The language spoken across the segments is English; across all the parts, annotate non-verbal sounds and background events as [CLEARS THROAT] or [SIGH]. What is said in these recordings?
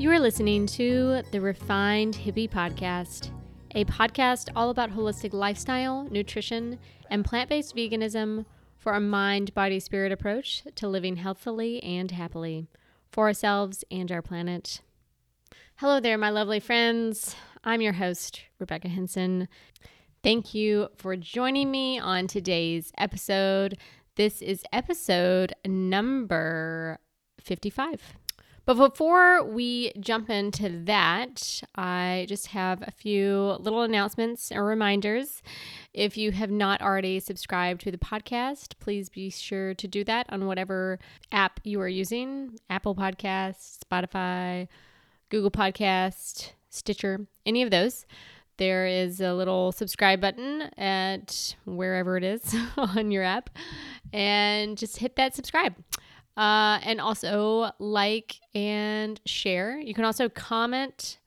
You are listening to the Refined Hippie Podcast, a podcast all about holistic lifestyle, nutrition, and plant based veganism for a mind, body, spirit approach to living healthily and happily for ourselves and our planet. Hello there, my lovely friends. I'm your host, Rebecca Henson. Thank you for joining me on today's episode. This is episode number 55. But before we jump into that, I just have a few little announcements or reminders. If you have not already subscribed to the podcast, please be sure to do that on whatever app you are using Apple Podcasts, Spotify, Google Podcast, Stitcher, any of those. There is a little subscribe button at wherever it is [LAUGHS] on your app, and just hit that subscribe. Uh, and also like and share. You can also comment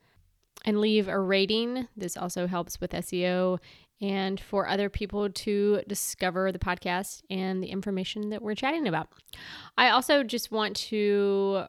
and leave a rating. This also helps with SEO and for other people to discover the podcast and the information that we're chatting about. I also just want to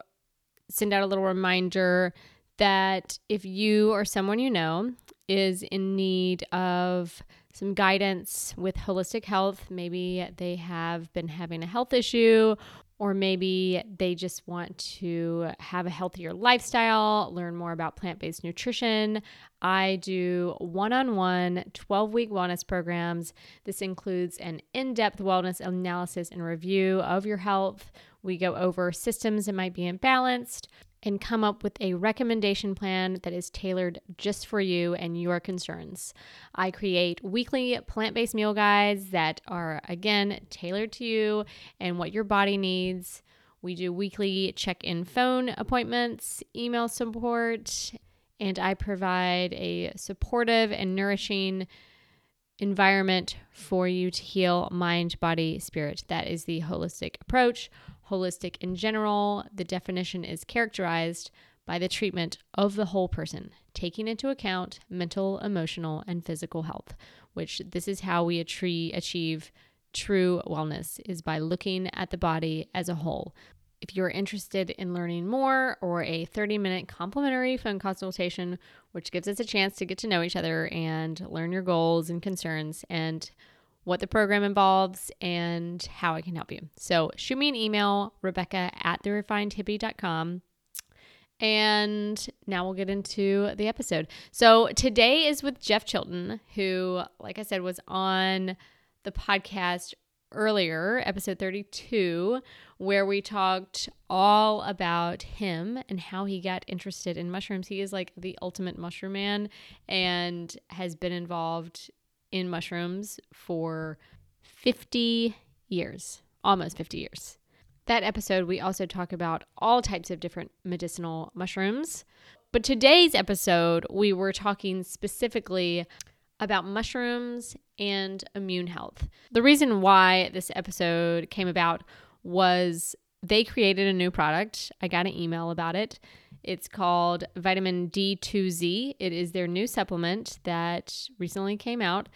send out a little reminder that if you or someone you know is in need of some guidance with holistic health, maybe they have been having a health issue or maybe they just want to have a healthier lifestyle, learn more about plant based nutrition. I do one on one 12 week wellness programs. This includes an in depth wellness analysis and review of your health. We go over systems that might be imbalanced and come up with a recommendation plan that is tailored just for you and your concerns. I create weekly plant based meal guides that are, again, tailored to you and what your body needs. We do weekly check in phone appointments, email support, and I provide a supportive and nourishing environment for you to heal mind, body, spirit. That is the holistic approach holistic in general, the definition is characterized by the treatment of the whole person, taking into account mental, emotional, and physical health, which this is how we achieve true wellness is by looking at the body as a whole. If you're interested in learning more or a 30 minute complimentary phone consultation, which gives us a chance to get to know each other and learn your goals and concerns and what the program involves, and how I can help you. So shoot me an email, Rebecca at therefinedhippie.com. And now we'll get into the episode. So today is with Jeff Chilton, who, like I said, was on the podcast earlier, episode 32, where we talked all about him and how he got interested in mushrooms. He is like the ultimate mushroom man and has been involved in mushrooms for 50 years, almost 50 years. That episode, we also talk about all types of different medicinal mushrooms. But today's episode, we were talking specifically about mushrooms and immune health. The reason why this episode came about was they created a new product. I got an email about it. It's called Vitamin D2Z. It is their new supplement that recently came out,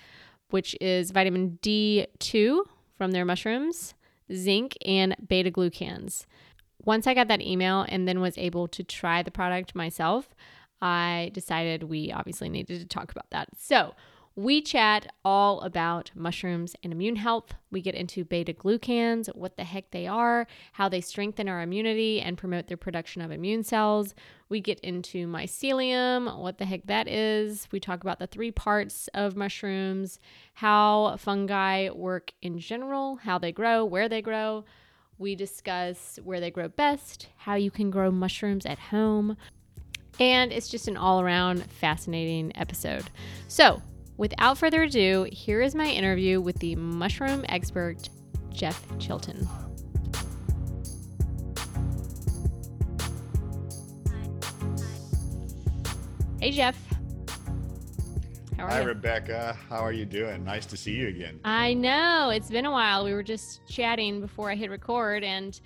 which is vitamin D2 from their mushrooms, zinc, and beta glucans. Once I got that email and then was able to try the product myself, I decided we obviously needed to talk about that. So, we chat all about mushrooms and immune health. We get into beta glucans, what the heck they are, how they strengthen our immunity and promote the production of immune cells. We get into mycelium, what the heck that is. We talk about the three parts of mushrooms, how fungi work in general, how they grow, where they grow. We discuss where they grow best, how you can grow mushrooms at home. And it's just an all around fascinating episode. So, Without further ado, here is my interview with the mushroom expert, Jeff Chilton. Hey, Jeff. How are Hi, you? Rebecca. How are you doing? Nice to see you again. I know. It's been a while. We were just chatting before I hit record, and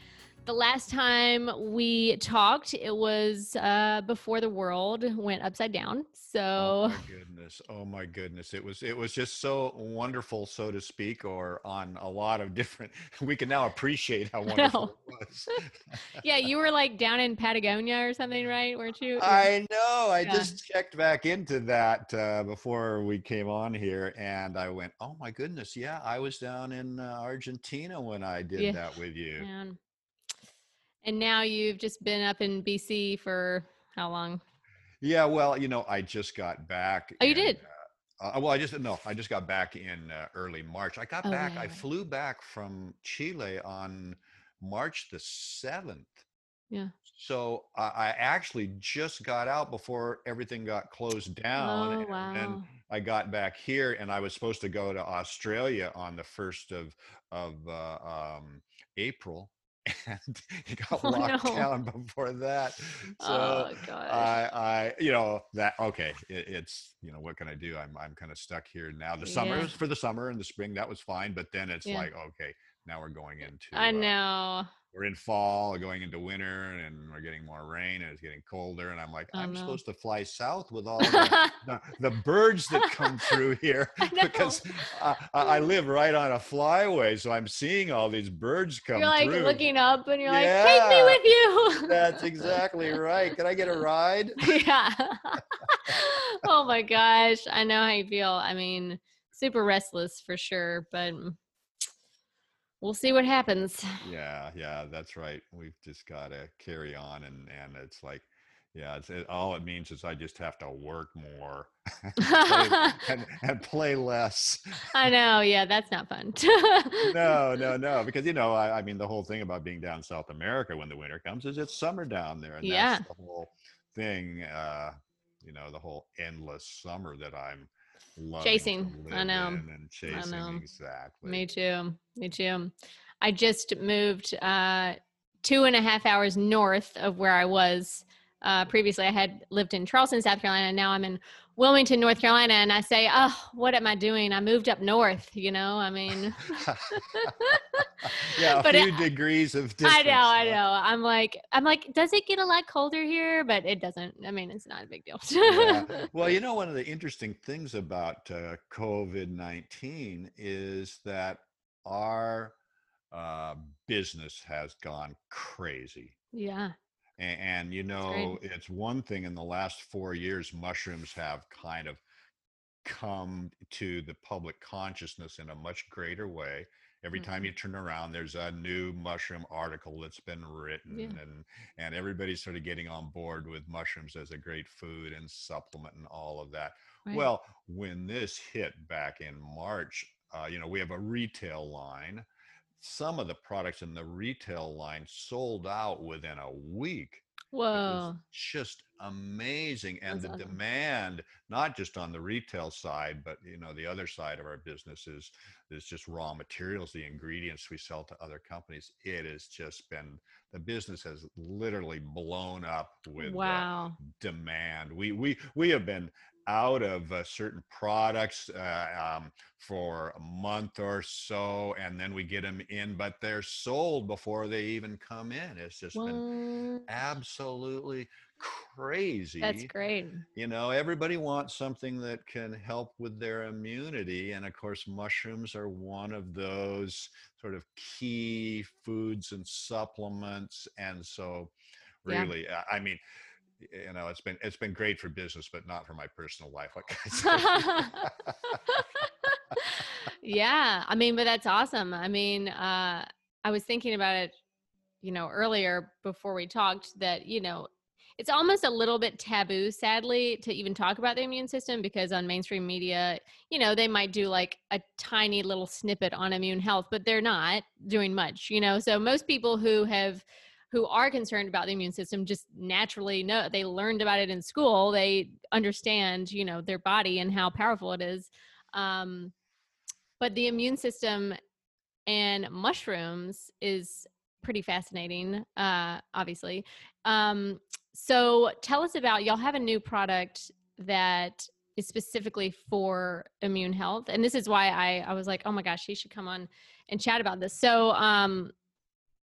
the last time we talked, it was uh, before the world went upside down. So, oh my [LAUGHS] goodness, oh my goodness, it was it was just so wonderful, so to speak, or on a lot of [LAUGHS] different. We can now appreciate how [LAUGHS] wonderful it was. yeah, you were like down in Patagonia or something, right? Weren't you? I know. I yeah. just checked back into that uh, before we came on here, and I went, "Oh my goodness, yeah, I was down in uh, Argentina when I did yeah. that with you." Man. And now you've just been up in BC for how long? Yeah, well, you know, I just got back. Oh, you did? Uh, uh, well, I just no, I just got back in uh, early March. I got oh, back. I flew back from Chile on March the seventh. Yeah. So I, I actually just got out before everything got closed down. Oh, wow. And I got back here, and I was supposed to go to Australia on the first of of uh, um, April and [LAUGHS] he got [LAUGHS] oh, locked no. down before that. So oh, I, I, you know, that okay, it, it's you know, what can I do? I'm I'm kind of stuck here now. The summer yeah. for the summer and the spring that was fine, but then it's yeah. like okay, now we're going into. I uh, know we're in fall, going into winter, and we're getting more rain, and it's getting colder. And I'm like, oh, I'm no. supposed to fly south with all the, [LAUGHS] the, the, birds that come through here [LAUGHS] because I, I, live right on a flyway, so I'm seeing all these birds come. You're like through. looking up, and you're yeah, like, take me with you. that's exactly right. Can I get a ride? [LAUGHS] Yeah. oh my gosh, I know how you feel. I mean, super restless for sure, but we'll see what happens. Yeah, yeah, that's right. We've just got to carry on, and and it's like, yeah, it's it, all it means is I just have to work more [LAUGHS] [LAUGHS] and, and, play less. I know. Yeah, that's not fun. no, [LAUGHS] no, no. Because you know, I, I, mean, the whole thing about being down South America when the winter comes is it's summer down there, and yeah. that's the whole thing. Uh, you know, the whole endless summer that I'm chasing. I know. Chasing, I know. Exactly. Me too. Me too. I just moved uh, two and a half hours north of where I was uh, previously. I had lived in Charleston, South Carolina. and Now I'm in Wilmington, North Carolina, and I say, "Oh, what am I doing? I moved up north." You know, I mean, [LAUGHS] yeah, a but few it, degrees of distance. I know, I know. I'm like, I'm like, does it get a lot colder here? But it doesn't. I mean, it's not a big deal. yeah. Well, you [LAUGHS] know, one of the interesting things about uh, COVID nineteen is that our uh, business has gone crazy. Yeah. And, and you know, it's one thing in the last four years, mushrooms have kind of come to the public consciousness in a much greater way. Every mm-hmm. time you turn around, there's a new mushroom article that's been written, yeah. and and everybody's sort of getting on board with mushrooms as a great food and supplement and all of that. Right. Well, when this hit back in March, uh, you know, we have a retail line some of the products in the retail line sold out within a week. Whoa. just amazing. And That's the awesome. demand, not just on the retail side, but you know, the other side of our business is is just raw materials, the ingredients we sell to other companies. It has just been the business has literally blown up with wow. demand. We we we have been out of uh, certain products uh, um, for a month or so, and then we get them in, but they're sold before they even come in. It's just what? been absolutely crazy. That's great. You know, everybody wants something that can help with their immunity. And of course, mushrooms are one of those sort of key foods and supplements. And so, really, yeah. I mean, you know it's been it's been great for business but not for my personal life like I [LAUGHS] yeah i mean but that's awesome i mean uh i was thinking about it you know earlier before we talked that you know it's almost a little bit taboo sadly to even talk about the immune system because on mainstream media you know they might do like a tiny little snippet on immune health but they're not doing much you know? So most people who have who are concerned about the immune system just naturally know they learned about it in school they understand you know their body and how powerful it is. Um, but the immune system and mushrooms is pretty fascinating uh, obviously. Um, so tell us about y'all have a new product that is specifically for immune health and this is why i i was like oh my gosh he should come on and chat about this. So um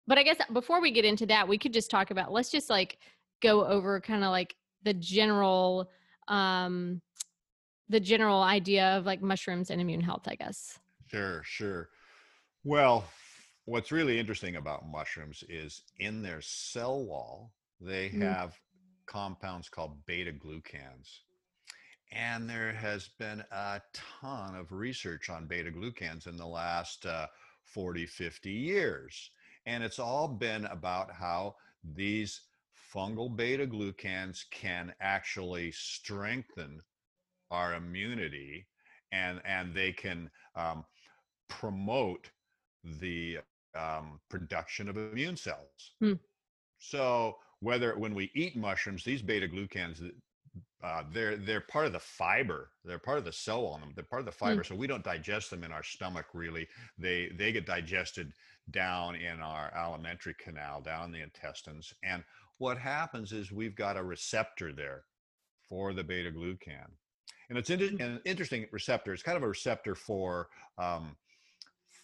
but I guess before we get into that, we could just talk about let's just like go over kind of like the general um the general idea of like mushrooms and immune health, I guess. Sure, sure. Well, what's really interesting about mushrooms is in their cell wall, they Mm. have compounds called beta glucans. And there has been a ton of research on beta glucans in the last uh, 40, 50 years. And it's all been about how these fungal beta glucans can actually strengthen our immunity and, and they can um, promote the um, production of immune cells. Hmm. So whether when we eat mushrooms, these beta glucans, uh, they're they're part of the fiber. They're part of the cell on them. They're part of the fiber. So we don't digest them in our stomach really. They they get digested down in our alimentary canal, down in the intestines. And what happens is we've got a receptor there for the beta glucan. And it's inter- an interesting receptor. It's kind of a receptor for um,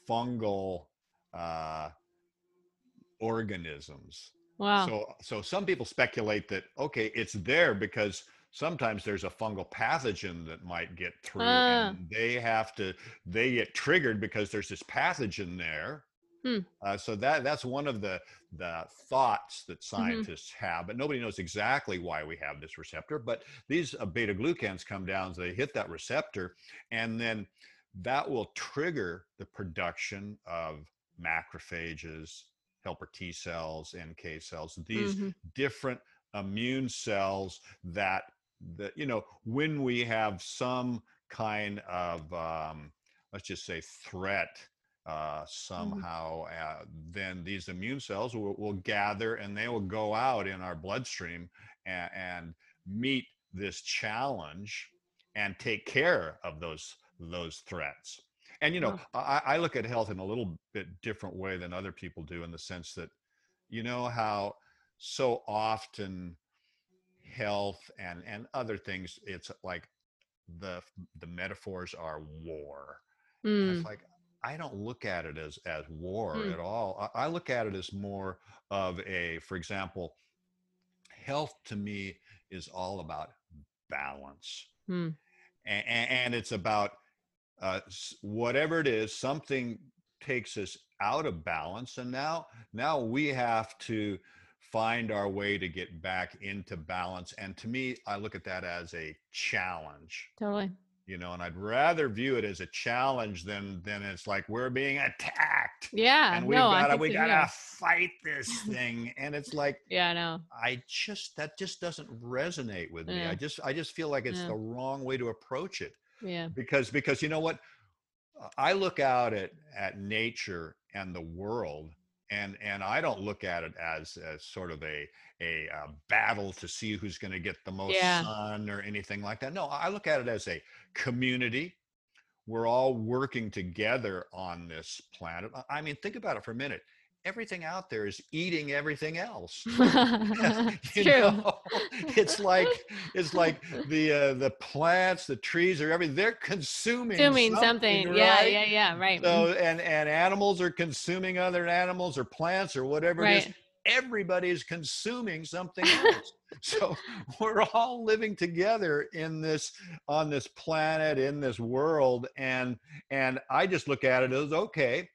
fungal uh, organisms. Wow. So, so some people speculate that okay, it's there because sometimes there's a fungal pathogen that might get through, Ah. and they have to they get triggered because there's this pathogen there. Hmm. Uh, so that that's one of the the thoughts that Mm-hmm. scientists have, but nobody knows exactly why we have this receptor. But these uh, beta glucans come down, so they hit that receptor, and then that will trigger the production of macrophages, helper T cells, NK cells, these Mhm. different immune cells that that you know when we have some kind of um, let's just say threat uh, somehow uh, then these immune cells will, will gather and they will go out in our bloodstream and, and meet this challenge and take care of those those threats. And you know I, I look at health in a little bit different way than other people do in the sense that you know how so often health and and other things it's like the the metaphors are war. Mm. it's like i don't look at it as as war Hmm. at all I, I look at it as more of a for example health to me is all about balance Mm. and, and it's about uh, whatever it is something takes us out of balance and now now we have to find our way to get back into balance and to me i look at that as a challenge Totally. You know and i'd rather view it as a challenge than than it's like we're being attacked Yeah. and we've no, got to we so, got to yeah. fight this [LAUGHS] thing and it's like Yeah, I know. I just that just doesn't resonate with me. Yeah. I just I just feel like it's Yeah. the wrong way to approach it Yeah. because because you know what I look out at at nature and the world and and I don't look at it as as sort of a a, uh battle to see who's going to get the most Yeah. sun or anything like that. No, I look at it as a community. We're all working together on this planet. I- I mean, think about it for a minute. Everything out there is eating everything else. [LAUGHS] [LAUGHS] it's You true. know, it's like it's like the uh, the plants, the trees, or everything. They're consuming Consuming something, something. Yeah, right? yeah, yeah. Right. So Mm. and and animals are consuming other animals or plants or whatever it is. right. Everybody is consuming something [LAUGHS] else. so we're all living together in this on this planet in this world, and and I just look at it as okay.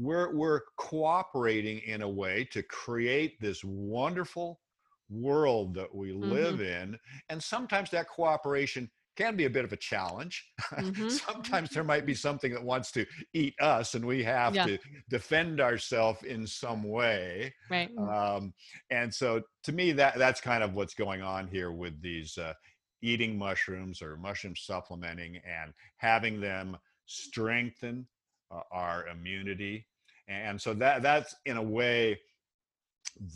We're we're cooperating in a way to create this wonderful world that we Mm-hmm. live in, and sometimes that cooperation can be a bit of a challenge. [LAUGHS] Mhm. sometimes there might be something that wants to eat us, and we have Yeah. to defend ourselves in some way. Right. Um, and so, to me, that that's kind of what's going on here with these uh, eating mushrooms or mushroom supplementing and having them strengthen uh, our immunity. And so that that's in a way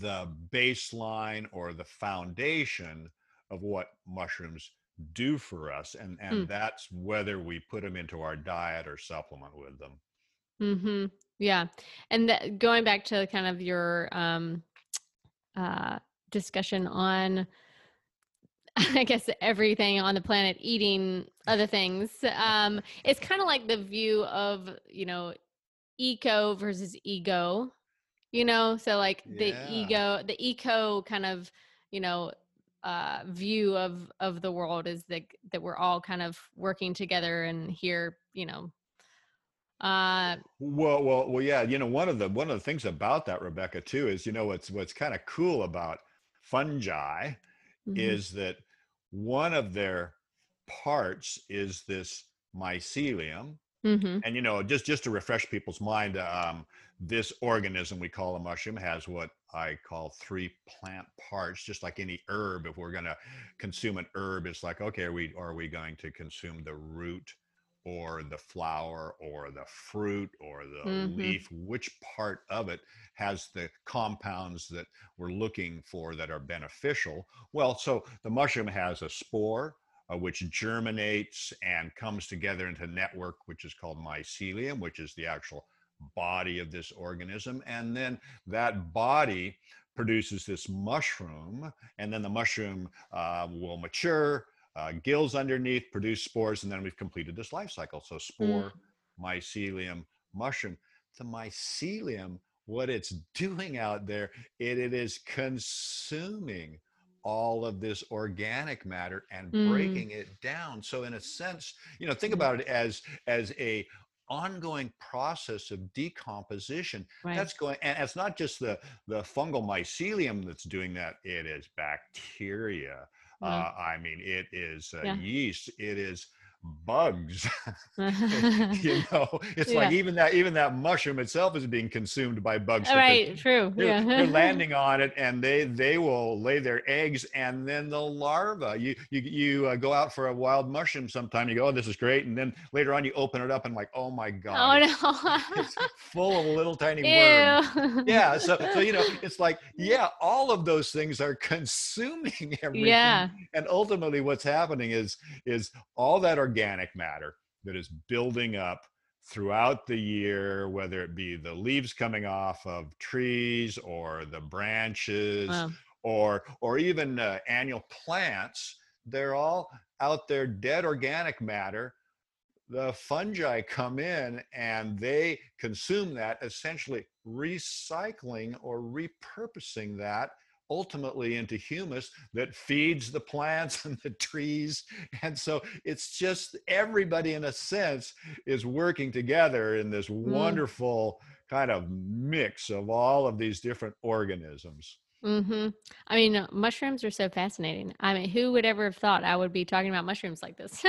the baseline or the foundation of what mushrooms do for us and and Hmm. that's whether we put them into our diet or supplement with them Mm-hmm. Yeah. And th- going back to kind of your um, uh, discussion on, [LAUGHS] I guess, everything on the planet eating other things, um, it's kind of like the view of, you know, eco versus ego. you know so like the Yeah. ego the eco kind of you know uh view of of the world is that that we're all kind of working together and here you know uh Well, well, well, yeah. You know, one of the one of the things about that, Rebecca, too, is you know what's what's kind of cool about fungi mhm, is that one of their parts is this mycelium, mhm, and you know, just just to refresh people's mind, um, this organism we call a mushroom has what I call three plant parts, just like any herb. If we're going to consume an herb, it's like, okay, are we are we going to consume the root or the flower or the fruit or the mhm, leaf? Which part of it has the compounds that we're looking for that are beneficial? Well, so the mushroom has a spore. Uh, which germinates and comes together into network, which is called mycelium, which is the actual body of this organism. And then that body produces this mushroom, and then the mushroom uh, will mature, uh, gills underneath, produce spores, and then we've completed this life cycle. So, mm, spore, mycelium, mushroom. The mycelium, what it's [LAUGHS] doing out there, it, it is consuming all of this organic matter and mm, breaking it down. So in a sense you know think mm, about it as as a ongoing process of decomposition. Right. That's going and it's not just the the fungal mycelium that's doing that it is bacteria. Well uh, i mean it is uh, yeah. yeast. It is bugs. [LAUGHS] [LAUGHS] You know it's like even that even that mushroom itself is being consumed by bugs right true they're, they're [LAUGHS] landing on it and they they will lay their eggs and then the larva. You you, you uh, go out for a wild mushroom sometime you go oh this is great and then later on you open it up and like oh my god it's oh it's full of little tiny no worms yeah so so you know it's like yeah all of those things are consuming everything. Yeah. And ultimately what's happening is is all that organic matter that is building up throughout the year whether it be the leaves coming off of trees or the branches wow. or or even uh, annual plants they're all out there dead organic matter. The fungi come in and they consume that, essentially recycling or repurposing that ultimately into humus that feeds the plants [LAUGHS] and the trees. And so it's just everybody, in a sense, is working together in this mm. wonderful kind of mix of all of these different organisms. hmm I mean, mushrooms are so fascinating. I mean, who would ever have thought I would be talking about mushrooms like this?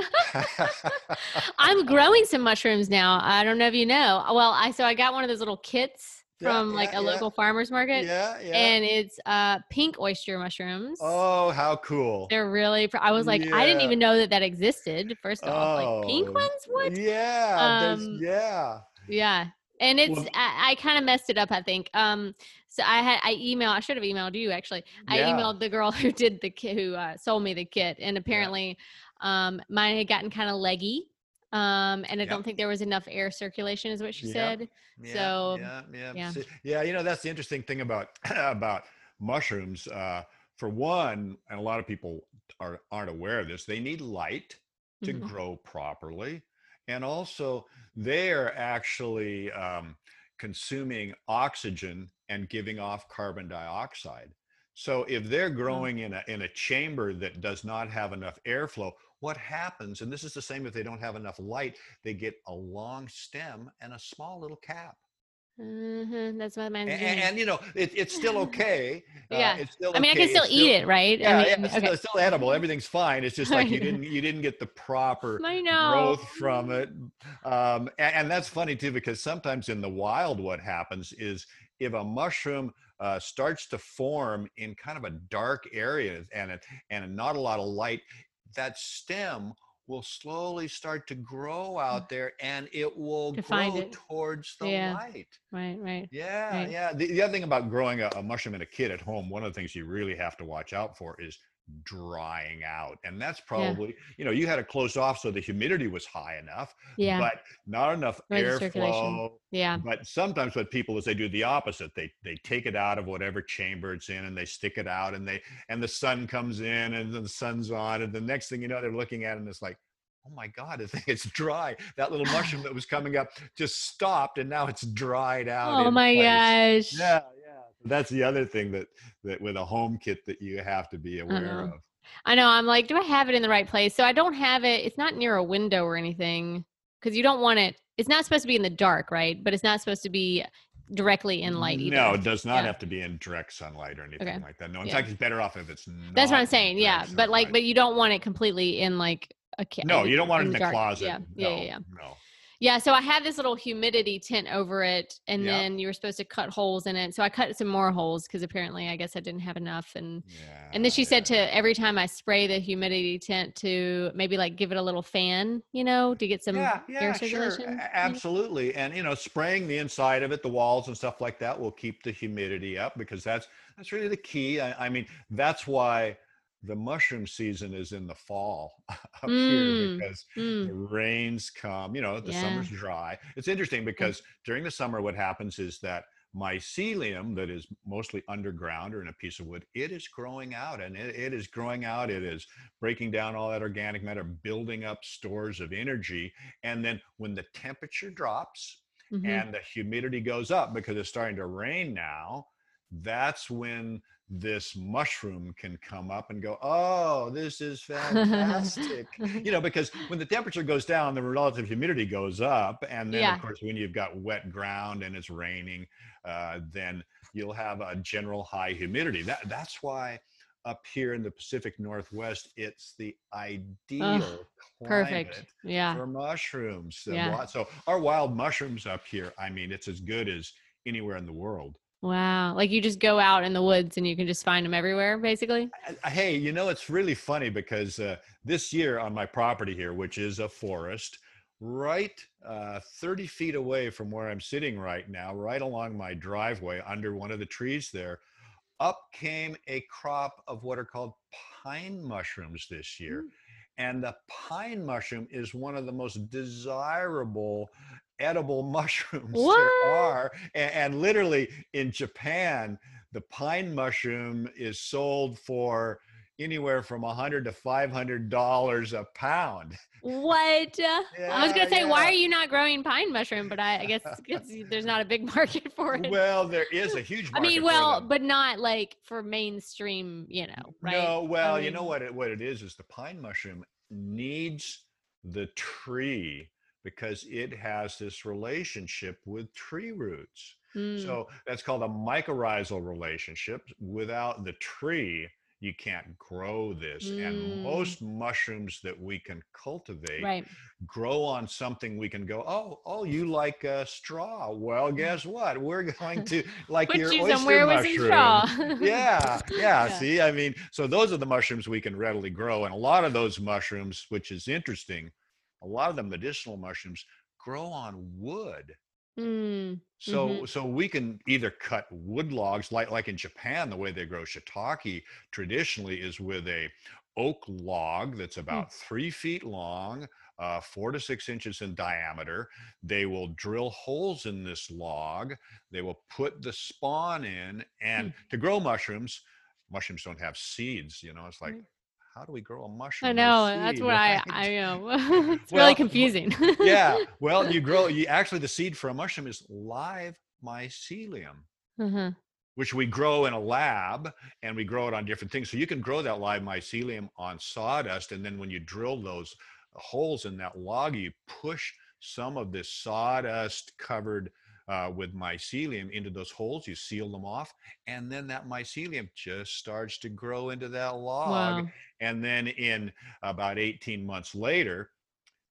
[LAUGHS] I'm [LAUGHS] growing some mushrooms now. I don't know if you know. Well, I so I got one of those little kits yeah, from like yeah, a yeah, local farmer's market, yeah, yeah. and it's uh pink oyster mushrooms. Oh, how cool. They're really. pr- I was like, I didn't even know that that existed. First off, like pink Oh, ones, what? yeah. Um, yeah. yeah. And it's Well, I, I kind of messed it up, I think. Um so I had I emailed I should have emailed you actually. I yeah, emailed the girl [LAUGHS] who did the kit who uh, sold me the kit and yeah, apparently um mine had gotten kind of leggy. Um and I yep, don't think there was enough air circulation is what she yep, said. yeah, So yeah, yeah. yeah. You know, that's the interesting thing about [CLEARS THROAT] about mushrooms. Uh, for one, and a lot of people are aren't aware of this, they need light to hmm grow properly. And also, they are actually um, consuming oxygen and giving off carbon dioxide. So if they're growing in a in a chamber that does not have enough airflow, what happens, and this is the same if they don't have enough light, they get a long stem and a small little cap. Uh-huh. That's what mine's And, and you know, it, it's still [LAUGHS] okay. Uh, yeah. it's still I mean I can still eat it, right? I yeah, yeah, mean, it's still, it's still edible. [LAUGHS] Everything's fine. It's just like you didn't you didn't get the proper growth from it. Um, and, and that's funny too because sometimes in the wild, what happens is if a mushroom uh, starts to form in kind of a dark area and it, and not a lot of light, that stem will slowly start to grow mm. out there and it will To grow it. towards the Yeah. light. Right, right, Yeah, right. yeah. The, the other thing about growing a, a mushroom in a kit at home, one of the things you really have to watch out for is drying out. And that's Yeah. probably, you know, you had it closed off so the humidity was high enough, Yeah. but not enough Right, airflow. Yeah. But sometimes what people is they do the opposite. They they take it out of whatever chamber it's in and they stick it out and they and the sun comes in and the sun's on and the next thing you know they're looking at it and it's like oh my god it's [LAUGHS] dry that little [SIGHS] mushroom that was coming up just stopped and now it's dried out oh my place. gosh yeah yeah that's the other thing that that with a home kit that you have to be aware Uh-oh. of I know. I'm like, do I have it in the right place? So I don't have it. It's not near a window or anything because you don't want it. It's not supposed to be in the dark, right? But it's not supposed to be directly in light either. no it does not Yeah. have to be in direct sunlight or anything Okay. like that no in Yeah. fact it's better off if it's not That's what I'm saying. Yeah, direct but like, but you don't want it completely in like a ca- no you don't want it in the the dark. closet Yeah, no, yeah, yeah, yeah. no Yeah, so I had this little humidity tent over it, and Yeah. then you were supposed to cut holes in it. So I cut some more holes because apparently I guess I didn't have enough. And yeah and then she yeah. said to every time I spray the humidity tent to maybe like give it a little fan, you know, to get some yeah, yeah, air circulation. know? absolutely. And you know, spraying the inside of it, the walls and stuff like that, will keep the humidity up because that's that's really the key. I, I mean, that's why the mushroom season is in the fall [LAUGHS] up Mm, here because Mm, the rains come. You know, the Yeah. summer's dry. It's interesting because during the summer, what happens is that mycelium that is mostly underground or in a piece of wood, it is growing out and it, it is growing out. It is breaking down all that organic matter, building up stores of energy. And then when the temperature drops mhm. and the humidity goes up because it's starting to rain now, that's when this mushroom can come up and go, Oh, this is [LAUGHS] fantastic. you know, because when the temperature goes down, the relative humidity goes up. And then, Yeah. of course, when you've got wet ground and it's raining, uh, then you'll have a general high humidity. That, that's why up here in the Pacific Northwest, it's the ideal Perfect. climate Yeah. for mushrooms. Yeah. So our wild mushrooms up here, I mean, it's as good as anywhere in the world. Wow. Like you just go out in the woods and you can just find them everywhere, basically. Hey, you know, it's really funny because uh, this year on my property here, which is a forest, right uh, 30 feet away from where I'm sitting right now, right along my driveway under one of the trees there, up came a crop of what are called pine mushrooms this year. Mm. And the pine mushroom is one of the most desirable edible [LAUGHS] mushrooms What? there are. And, and literally in Japan, the pine mushroom is sold for anywhere from a hundred to five hundred dollars a pound. What? [LAUGHS] I was gonna Yeah, say, why are you not growing pine mushroom? But I, I guess it's, there's not a big [LAUGHS] market for it. Well, there is a huge. I mean, well, them. but not like for mainstream, you know, right? No, well, you know what it what it is is the pine mushroom needs the tree because it has this relationship with tree roots. Mm, So that's called a mycorrhizal relationship. Without the tree, you can't grow this. And Mm. most mushrooms that we can cultivate right. grow on something we can go, oh, oh, you like uh, straw. Well, guess what? We're going to [LAUGHS] like your you oyster somewhere with some mushroom. straw. yeah, [LAUGHS] yeah. Yeah. See, I mean, so those are the mushrooms we can readily grow. And a lot of those mushrooms, which is interesting, a lot of the medicinal mushrooms grow on wood. Mm, So Mhm. so we can either cut wood logs like like in Japan the way they grow shiitake traditionally is with a oak log that's about three feet long, uh, four to six inches in diameter. They will drill holes in this log. They will put the spawn in, and to grow mushrooms, mushrooms don't have seeds. You know, it's like. How do we grow a mushroom? I No know. That's seed, what right? I I know. [LAUGHS] [LAUGHS] it's Well, really confusing. [LAUGHS] yeah. Well, you grow. You actually the seed for a mushroom is live mycelium uh-huh. which we grow in a lab and we grow it on different things. So you can grow that live mycelium on sawdust. And then when you drill those holes in that log, you push some of this sawdust covered uh, with mycelium into those holes. You seal them off. And then that mycelium just starts to grow into that log. Wow. And then in about 18 months later,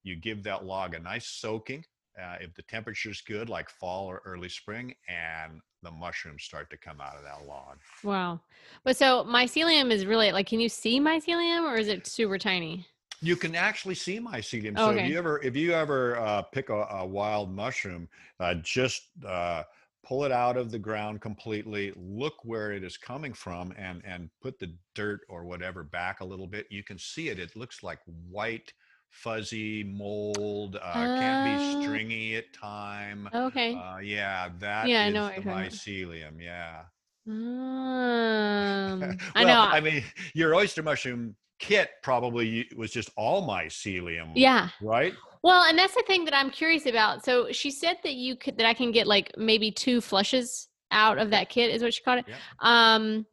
you give that log a nice soaking. Uh, if the temperature's good, like fall or early spring, and the mushrooms start to come out of that log. Wow. But so mycelium is really like, can you see mycelium or is it super tiny? You can actually see mycelium. So if you ever if you ever uh, pick a, a wild mushroom, uh, just uh, pull it out of the ground completely. Look where it is coming from, and and put the dirt or whatever back a little bit. You can see it. It looks like white, fuzzy mold. Uh, can be stringy at time. Okay. Uh, yeah, that Yeah, I know the you're talking about. mycelium. Yeah. um, [LAUGHS] I Well, know. I mean, your oyster mushroom kit probably was just all mycelium. Yeah. Right. Well, and that's the thing that I'm curious about. So she said that you could that I can get like maybe two flushes out of that kit is what she called it. Yeah. Um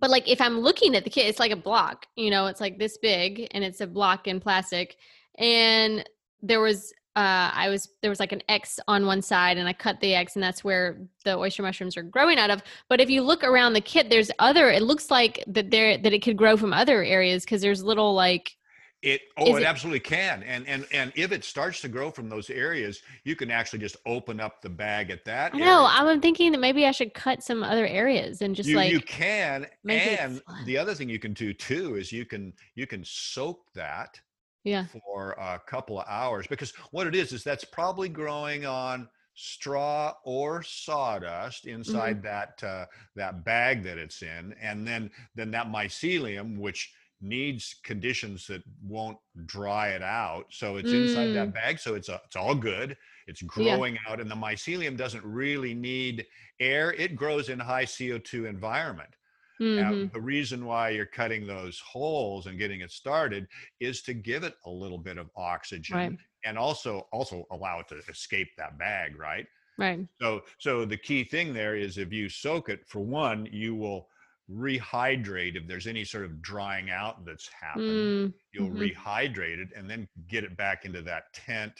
but like if I'm looking at the kit, it's like a block, you know, it's like this big and it's a block in plastic. And there was uh, I was there was like an X on one side, and I cut the X, and that's where the oyster mushrooms are growing out of. But if you look around the kit, there's other. It looks like that there that it could grow from other areas because there's little like it oh it, it, absolutely can and and and if it starts to grow from those areas you can actually just open up the bag at that no i'm thinking that maybe i should cut some other areas and just you, like you can and the other thing you can do too is you can you can soak that yeah for a couple of hours because what it is is that's probably growing on straw or sawdust inside mm-hmm. that uh, that bag that it's in and then then that mycelium which needs conditions that won't dry it out so it's mm. inside that mm. bag so it's a, it's all good it's growing yeah. out and the mycelium doesn't really need air it grows in high co2 environment Mm-hmm. the reason why you're cutting those holes and getting it started is to give it a little bit of oxygen right. and also also allow it to escape that bag, right? Right. So so the key thing there is if you soak it for one, you will rehydrate if there's any sort of drying out that's happened. Mm, you'll mm-hmm. rehydrate it and then get it back into that tent,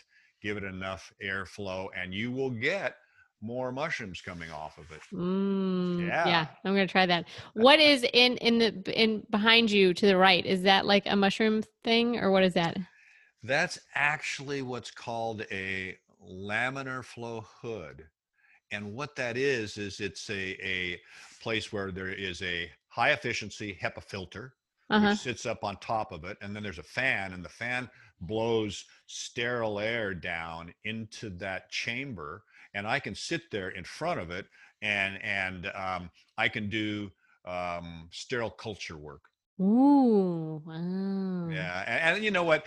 give it enough airflow, and you will get more mushrooms coming off of it. Mm, yeah. Yeah, I'm going to try that. [LAUGHS] What is in in the in behind you to the right? Is that like a mushroom thing or what is that? That's actually what's called a laminar flow hood. And what that is is it's a a place where there is a high efficiency HEPA filter uh-huh. which sits up on top of it and then there's a fan and the fan blows sterile air down into that chamber and I can sit there in front of it and and um, I can do um, sterile culture work. Ooh, wow. Yeah, and, and, you know what?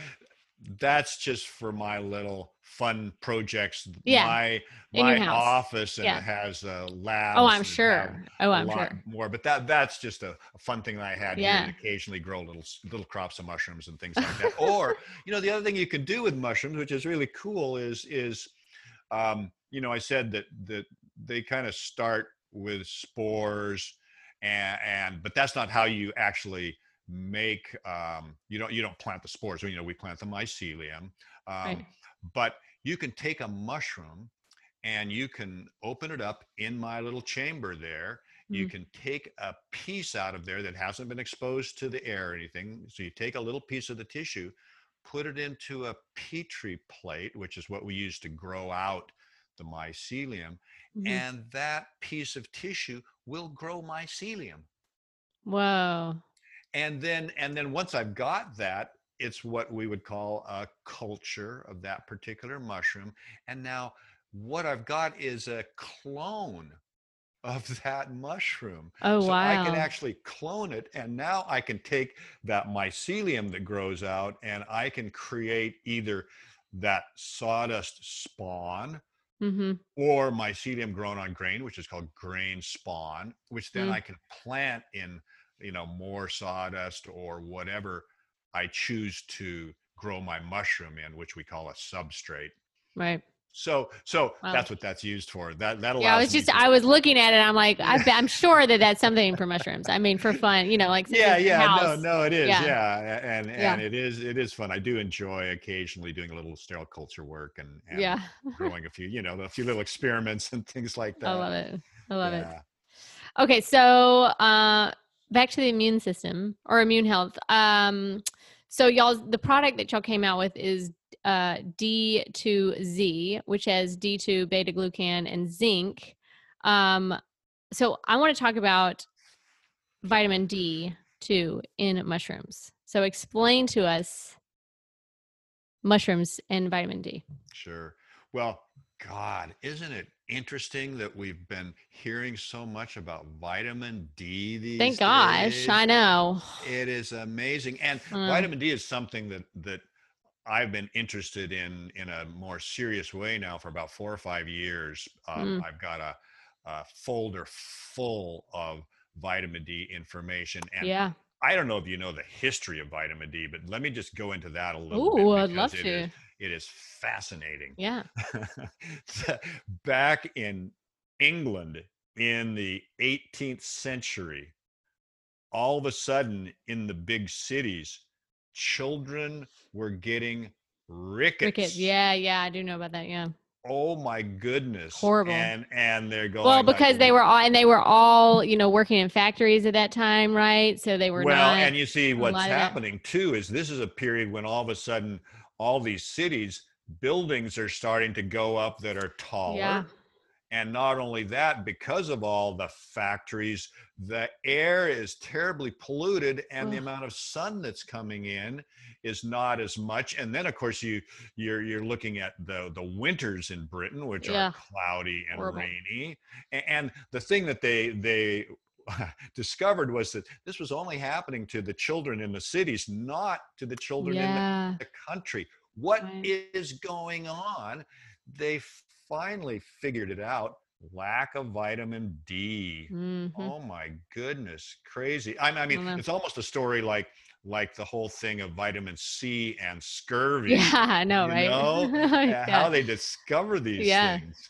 That's just for my little fun projects. Yeah. My my office and yeah. it has a lab. Oh, I'm sure. Oh, I'm sure. More, but that that's just a, a fun thing that I had yeah. here. occasionally grow little little crops of mushrooms and things like that. or [LAUGHS] you know, the other thing you can do with mushrooms, which is really cool, is is um, you know, I said that that they kind of start with spores, and and but that's not how you actually make. Um, you don't you don't plant the spores. You know, we plant the mycelium, um, right. but you can take a mushroom and you can open it up in my little chamber there. Mm-hmm. You can take a piece out of there that hasn't been exposed to the air or anything. So you take a little piece of the tissue, put it into a petri plate, which is what we use to grow out the mycelium, mm-hmm. and that piece of tissue will grow mycelium. Wow. And then and then once I've got that, it's what we would call a culture of that particular mushroom. And now what I've got is a clone of [LAUGHS] that mushroom. Oh, so wow. I can actually clone it. And now I can take that mycelium that grows out and I can create either that sawdust spawn mm-hmm. or mycelium grown on grain, which is called grain spawn, which then mm. I can plant in, you know, more sawdust or whatever I choose to grow my mushroom in, which we call a substrate. Right. So, so wow. that's what that's used for. That that allows. Yeah, I was just to- I was looking at it. I'm like, I, am sure that that's something for mushrooms. I mean, for fun, you know, like yeah, yeah, house. no, no, it is, yeah, yeah. and and yeah. it is it is fun. I do enjoy occasionally doing a little sterile culture work and, and yeah, [LAUGHS] growing a few, you know, a few little experiments and things like that. I love it. I love yeah. it. Okay, so uh, back to the immune system or immune health. Um, so y'all, the product that y'all came out with is uh, D2Z, which has D2 beta glucan and zinc. Um, so I want to talk about vitamin D2 in mushrooms. So explain to us mushrooms and vitamin D. Sure. Well, God, isn't it interesting that we've been hearing so much about vitamin D these Thank gosh, I know. It is amazing. And uh, vitamin D is something that that I've been interested in in a more serious way now for about four or five years. Um, mm. I've got a, a, folder full of vitamin D information, and yeah. I don't know if you know the history of vitamin D, but let me just go into that a little Ooh, bit. I'd love because to. It is, it is fascinating. Yeah. [LAUGHS] Back in England in the 18th century, all of a sudden in the big cities, children were getting rickets. Rickets. Yeah, yeah, I do know about that. Yeah. Oh my goodness. Horrible. And and they're going Well, like, because they were all and they were all, you know, working in factories at that time, right? So they were well, and you see what's lot of that- happening too is this is a period when all of a sudden all these cities buildings are starting to go up that are taller. Yeah. And not only that, because of all the factories, the air is terribly polluted and the amount of sun that's coming in is not as much. And then of course you you're you're looking at the the winters in Britain, which Yeah. are cloudy and Horrible. rainy. And the thing that they they [LAUGHS] discovered was that this was only happening to the children in the cities, not to the children in the the country. What is Right. going on? They finally figured it out. Lack of vitamin D. Mhm. Oh my goodness, crazy. I, I mean, it's almost a story like like the whole thing of vitamin C and scurvy. Yeah, I know, right? know? uh, [LAUGHS] Yeah. How they discover these Yeah. things.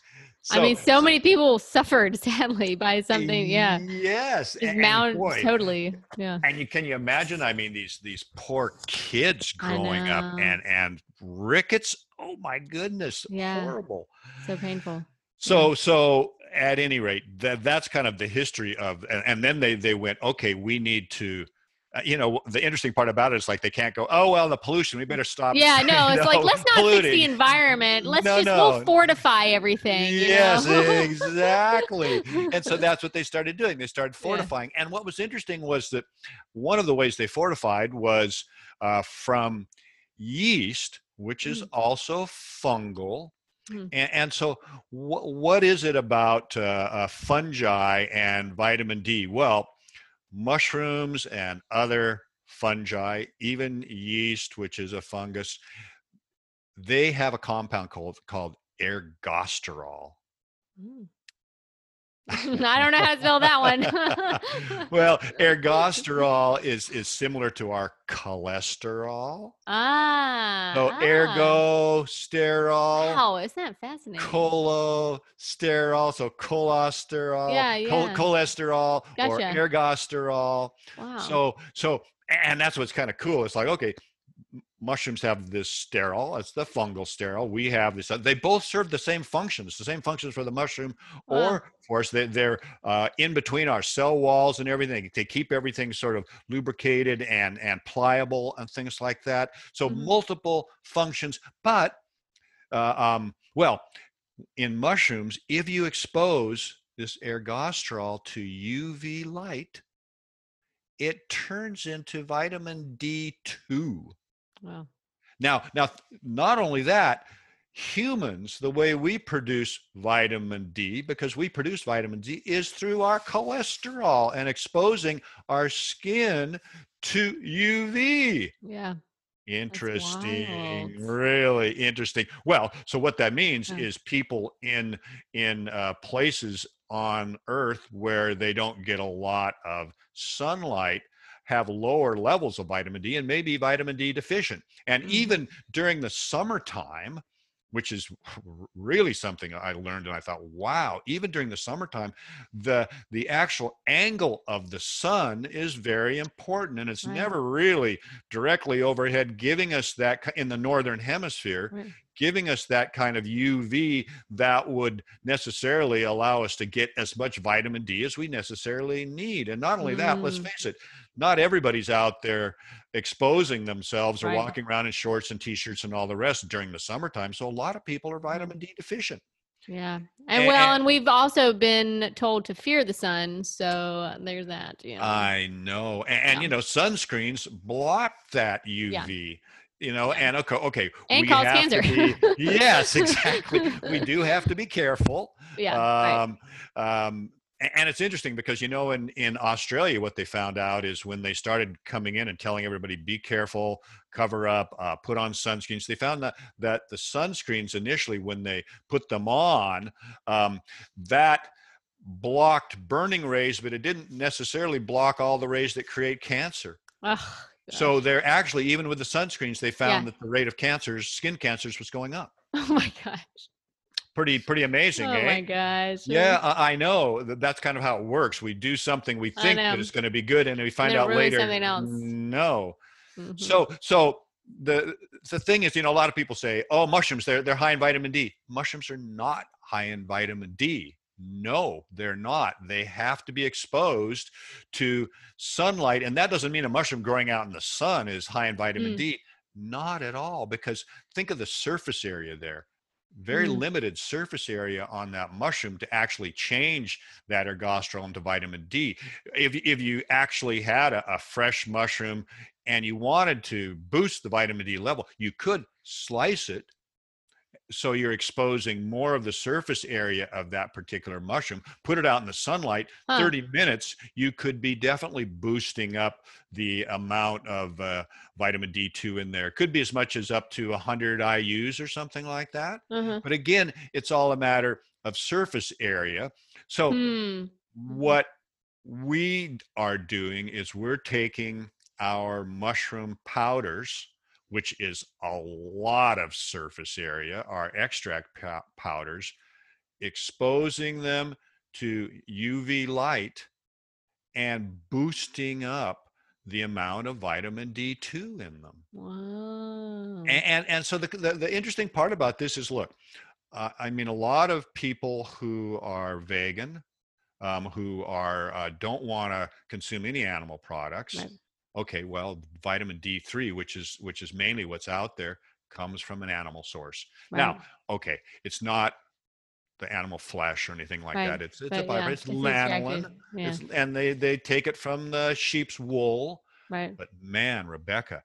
I mean, so many people suffered [LAUGHS] sadly by something. Yeah. Yes. Just and- mount boy, totally. Yeah. and you can you imagine i mean these these poor kids growing up and and rickets oh my goodness Yeah. horrible So painful. so so at any rate that that's kind of the history of and, and then they they went okay we need to uh, you know the interesting part about it is like they can't go oh well the pollution we better stop Yeah, [LAUGHS] no, it's like let's not fix the environment. Let's No, just no. we'll fortify everything. You yes [LAUGHS] exactly and so that's what they started doing they started fortifying and what was interesting was that one of the ways they fortified was uh, from yeast which is Mm. also fungal Mm. and, and so wh- what is it about uh, uh, fungi and vitamin d well mushrooms and other fungi even yeast which is a fungus they have a compound called called ergosterol Mm. [LAUGHS] I don't know how to spell that one. [LAUGHS] well, ergosterol is is similar to our cholesterol. ah. So ah. ergo sterol, Wow, isn't that fascinating? cholesterol, so cholesterol, Yeah, chol- yeah. cholesterol or ergosterol. wow. So so and that's what's kind of cool. It's like okay, mushrooms have this sterol. It's the fungal sterol. We have this. They both serve the same functions. The same functions for the mushroom, Wow. or of course they, they're uh, in between our cell walls and everything. They keep everything sort of lubricated and and pliable and things like that. So Mhm. multiple functions, but uh, um, well, in mushrooms, if you expose this ergosterol to UV light, it turns into vitamin D2. Wow. Now, now, not only that, humans, the way we produce vitamin D, because we produce vitamin D, is through our cholesterol and exposing our skin to UV. Yeah. Interesting, really interesting. Well, so what that means Yeah. is people in in uh, places on Earth where they don't get a lot of sunlight have lower levels of vitamin D and maybe vitamin D deficient. And Mhm. even during the summertime, which is really something I learned and I thought, wow, even during the summertime, the the actual angle of the sun is very important and it's Right. never really directly overhead giving us that in the northern hemisphere Right. Giving us that kind of uv that would necessarily allow us to get as much vitamin d as we necessarily need and not only that let's Mm. face it not everybody's out there exposing themselves or walking around in shorts and t-shirts and all the rest during the summertime so a lot of people are vitamin d deficient Yeah. And And- well, and- we've also been told to fear the sun. So there's that. You know. I know. And, and, you know, sunscreens block that UV. You know, and okay, okay. And we cause cancer. be- [LAUGHS] yes, exactly. We do have to be careful. yeah. right. Um, um, and it's interesting because you know in in Australia what they found out is when they started coming in and telling everybody be careful, cover up, uh, put on sunscreens. They found that that the sunscreens initially when they put them on, um, that blocked burning rays, but it didn't necessarily block all the rays that create cancer. So they're actually, even with the sunscreens, they found Yeah. that the rate of cancers, skin cancers, was going up. [LAUGHS] oh my gosh. Pretty, pretty amazing, oh eh? my gosh. Yeah, I, I know. That- That's kind of how it works. We do something, we think that it's going to be good, and then we find out later. something else. No. Mhm. So, so the the thing is, you know, a lot of people say, "Oh, mushrooms, they're they're high in vitamin D." Mushrooms are not high in vitamin D. No, they're not. They have to be exposed to sunlight, and that doesn't mean a mushroom growing out in the sun is high in vitamin Mm. D. Not at all, because think of the surface area there. Very Mm. limited surface area on that mushroom to actually change that ergosterol into vitamin D. If, if you actually had a, a fresh mushroom and you wanted to boost the vitamin D level, you could slice it so you're exposing more of the surface area of that particular mushroom put it out in the sunlight Huh. 30 minutes you could be definitely boosting up the amount of uh, vitamin d2 in there could be as much as up to 100 ius or something like that Uh-huh. but again it's all a matter of surface area so Hmm. what we are doing is we're taking our mushroom powders which is a lot of surface area our extract powders exposing them to uv light and boosting up the amount of vitamin d2 in them Wow. and and, and so the, the the interesting part about this is look uh, i mean a lot of people who are vegan um, who are uh, don't want to consume any animal products Right. Okay well vitamin d3 which is which is mainly what's out there comes from an animal source now okay it's not the animal flesh or anything like Right, that it's it's but a fiber yeah, it's it's lanolin. Yeah. it's, and they they take it from the sheep's wool right. but man, Rebecca,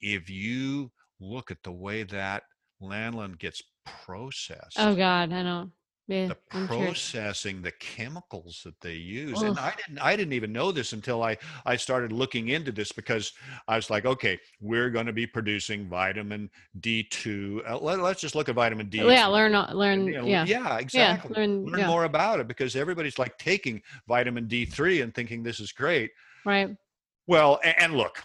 if you look at the way that lanolin gets processed, Oh God, I don't. Yeah. the I'm sure. processing, the chemicals that they use, and I didn't, I didn't even know this until I, I started looking into this because I was like, okay, we're going to be producing vitamin D2. Uh, let, us just look at vitamin D. Yeah. Learn. Learn. You know, Yeah. yeah, exactly. Learn. Learn yeah. more about it because everybody's like taking vitamin D3 and thinking this is great. Right. Well, a- and look,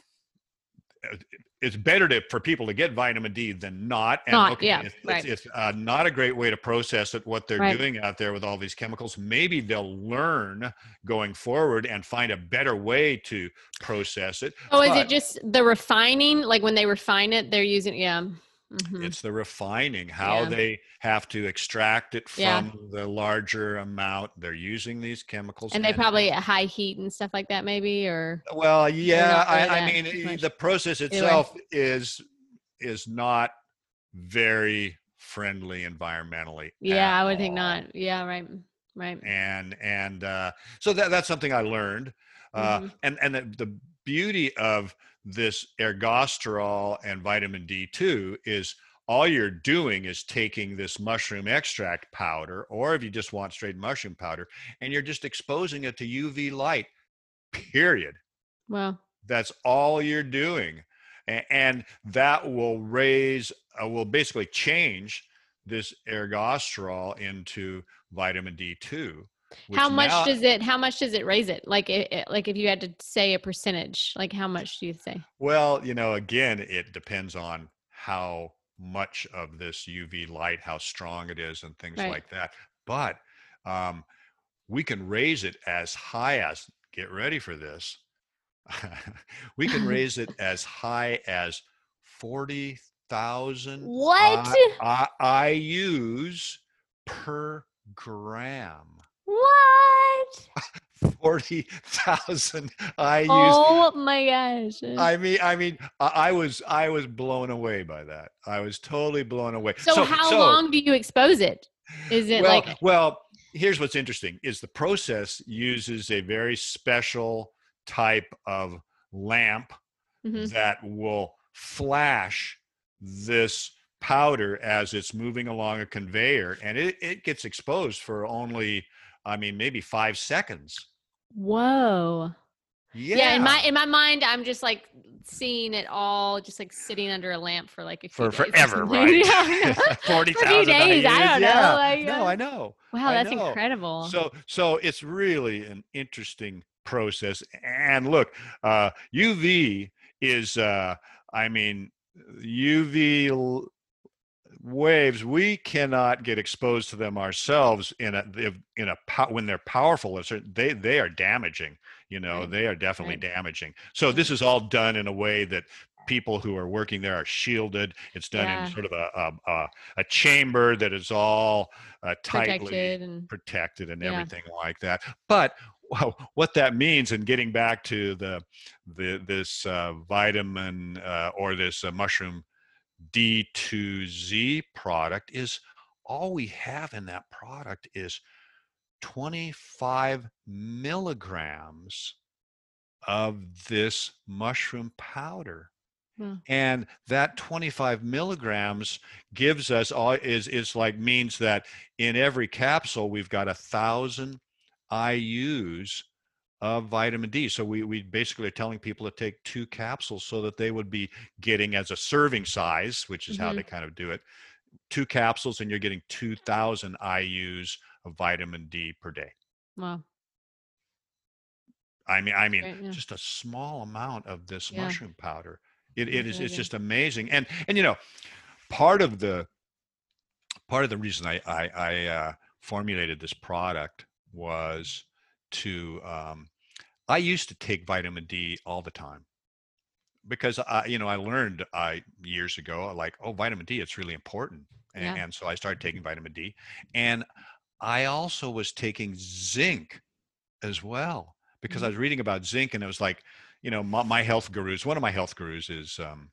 uh, it's better to for people to get vitamin D than not. And Not, okay, yeah, it's, it's- right. it's, uh, not a great way to process it. What they're Right. doing out there with all these chemicals, maybe they'll learn going forward and find a better way to process it. Oh, is it just the refining? Like when they refine it, they're using. Yeah. Mhm. It's the refining, how Yeah. they have to extract it Yeah. from the larger amount. They're using these chemicals, And they probably at high heat and stuff like that, maybe, or Well, yeah, I, I mean, the process itself is is not very friendly environmentally. yeah, I would think not. Yeah. Right. Right. And and uh, so that that's something I learned. Uh, Mhm. And and the, the beauty of this ergosterol and vitamin D2 is all you're doing is taking this mushroom extract powder, or if you just want straight mushroom powder, and you're just exposing it to UV light. Period. Well. That's all you're doing. And that will raise, uh, will basically change this ergosterol into vitamin D2. How much now- does it? How much does it raise it? Like, it, it- like if you had to say a percentage, like how much do you say? Well, you know, again, it depends on how much of this UV light, how strong it is, and things Right. like that. But um, we can raise it as high as, get ready for this, [LAUGHS] we can [LAUGHS] raise it as high as 40,000 What? I, I, IUs per gram. What? 40,000 IUs. Oh my gosh! I mean, I mean, I, was, I was blown away by that. I was totally blown away. so, how long do you expose it? Is it well, like well, here's what's interesting: is the process uses a very special type of lamp Mhm. that will flash this powder as it's moving along a conveyor, and it, it gets exposed for only, I mean, maybe five seconds. whoa? Yeah. yeah. in my in my mind, I'm just like seeing it all, just like sitting under a lamp for like a few for forever, [LAUGHS] right? Yeah, [LAUGHS] Forty For a few thousand. days, I don't know, like, no, uh, I know. Wow, I that's know. incredible. So so it's really an interesting process. And look, uh, UV is uh, I mean UV waves we cannot get exposed to them ourselves in a in a when they're powerful they they are damaging you know Right, they are definitely right. damaging so this is all done in a way that people who are working there are shielded it's done Yeah. in sort of a a, a, chamber that is all uh, tightly protected and protected and Yeah. everything like that. But wow, what that means, and getting back to the the this uh, vitamin uh, or this uh, mushroom D2Z product is all we have in that product is 25 milligrams of this mushroom powder. Hmm. And that 25 milligrams gives us all is is like means that in every capsule we've got a thousand IU's of vitamin D. So we we basically are telling people to take two capsules so that they would be getting as a serving size, which is how Mhm. they kind of do it, two capsules, and you're getting 2,000 IU's of vitamin D per day. well, I mean, I mean, Right, yeah. just a small amount of this Yeah. mushroom powder. It, it is it's just amazing, and and you know, part of the part of the reason I I, I uh, formulated this product was to um, I used to take vitamin D all the time because I you know I learned I years ago like oh vitamin D it's really important and, Yeah. and so I started taking vitamin D and I also was taking zinc as well because Mm-hmm. I was reading about zinc and it was like you know my, my health gurus one of my health gurus is um,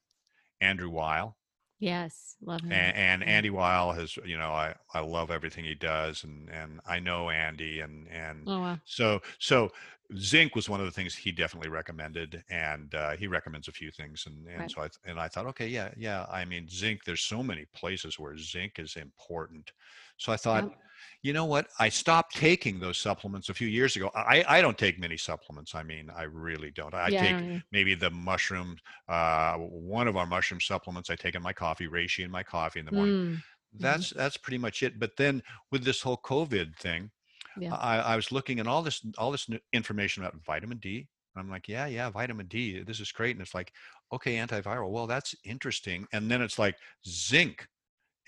Andrew Weil yes, love him. and, and Andy Weil has you know I I love everything he does and and I know Andy and and oh wow, so so zinc was one of the things he definitely recommended and uh, he recommends a few things and and Right. so I and I thought okay yeah yeah I mean zinc there's so many places where zinc is important so I thought Yep. You know what I stopped taking those supplements a few years ago I I don't take many supplements I mean I really don't I yeah, take maybe the mushroom uh one of our mushroom supplements I take in my coffee reishi in my coffee in the morning Mm, that's that's pretty much it but then with this whole covid thing Yeah. I, I was looking at all this all this information about vitamin D. I'm like, yeah, yeah, vitamin D. This is great. And it's like, okay, antiviral. Well, that's interesting. And then it's like zinc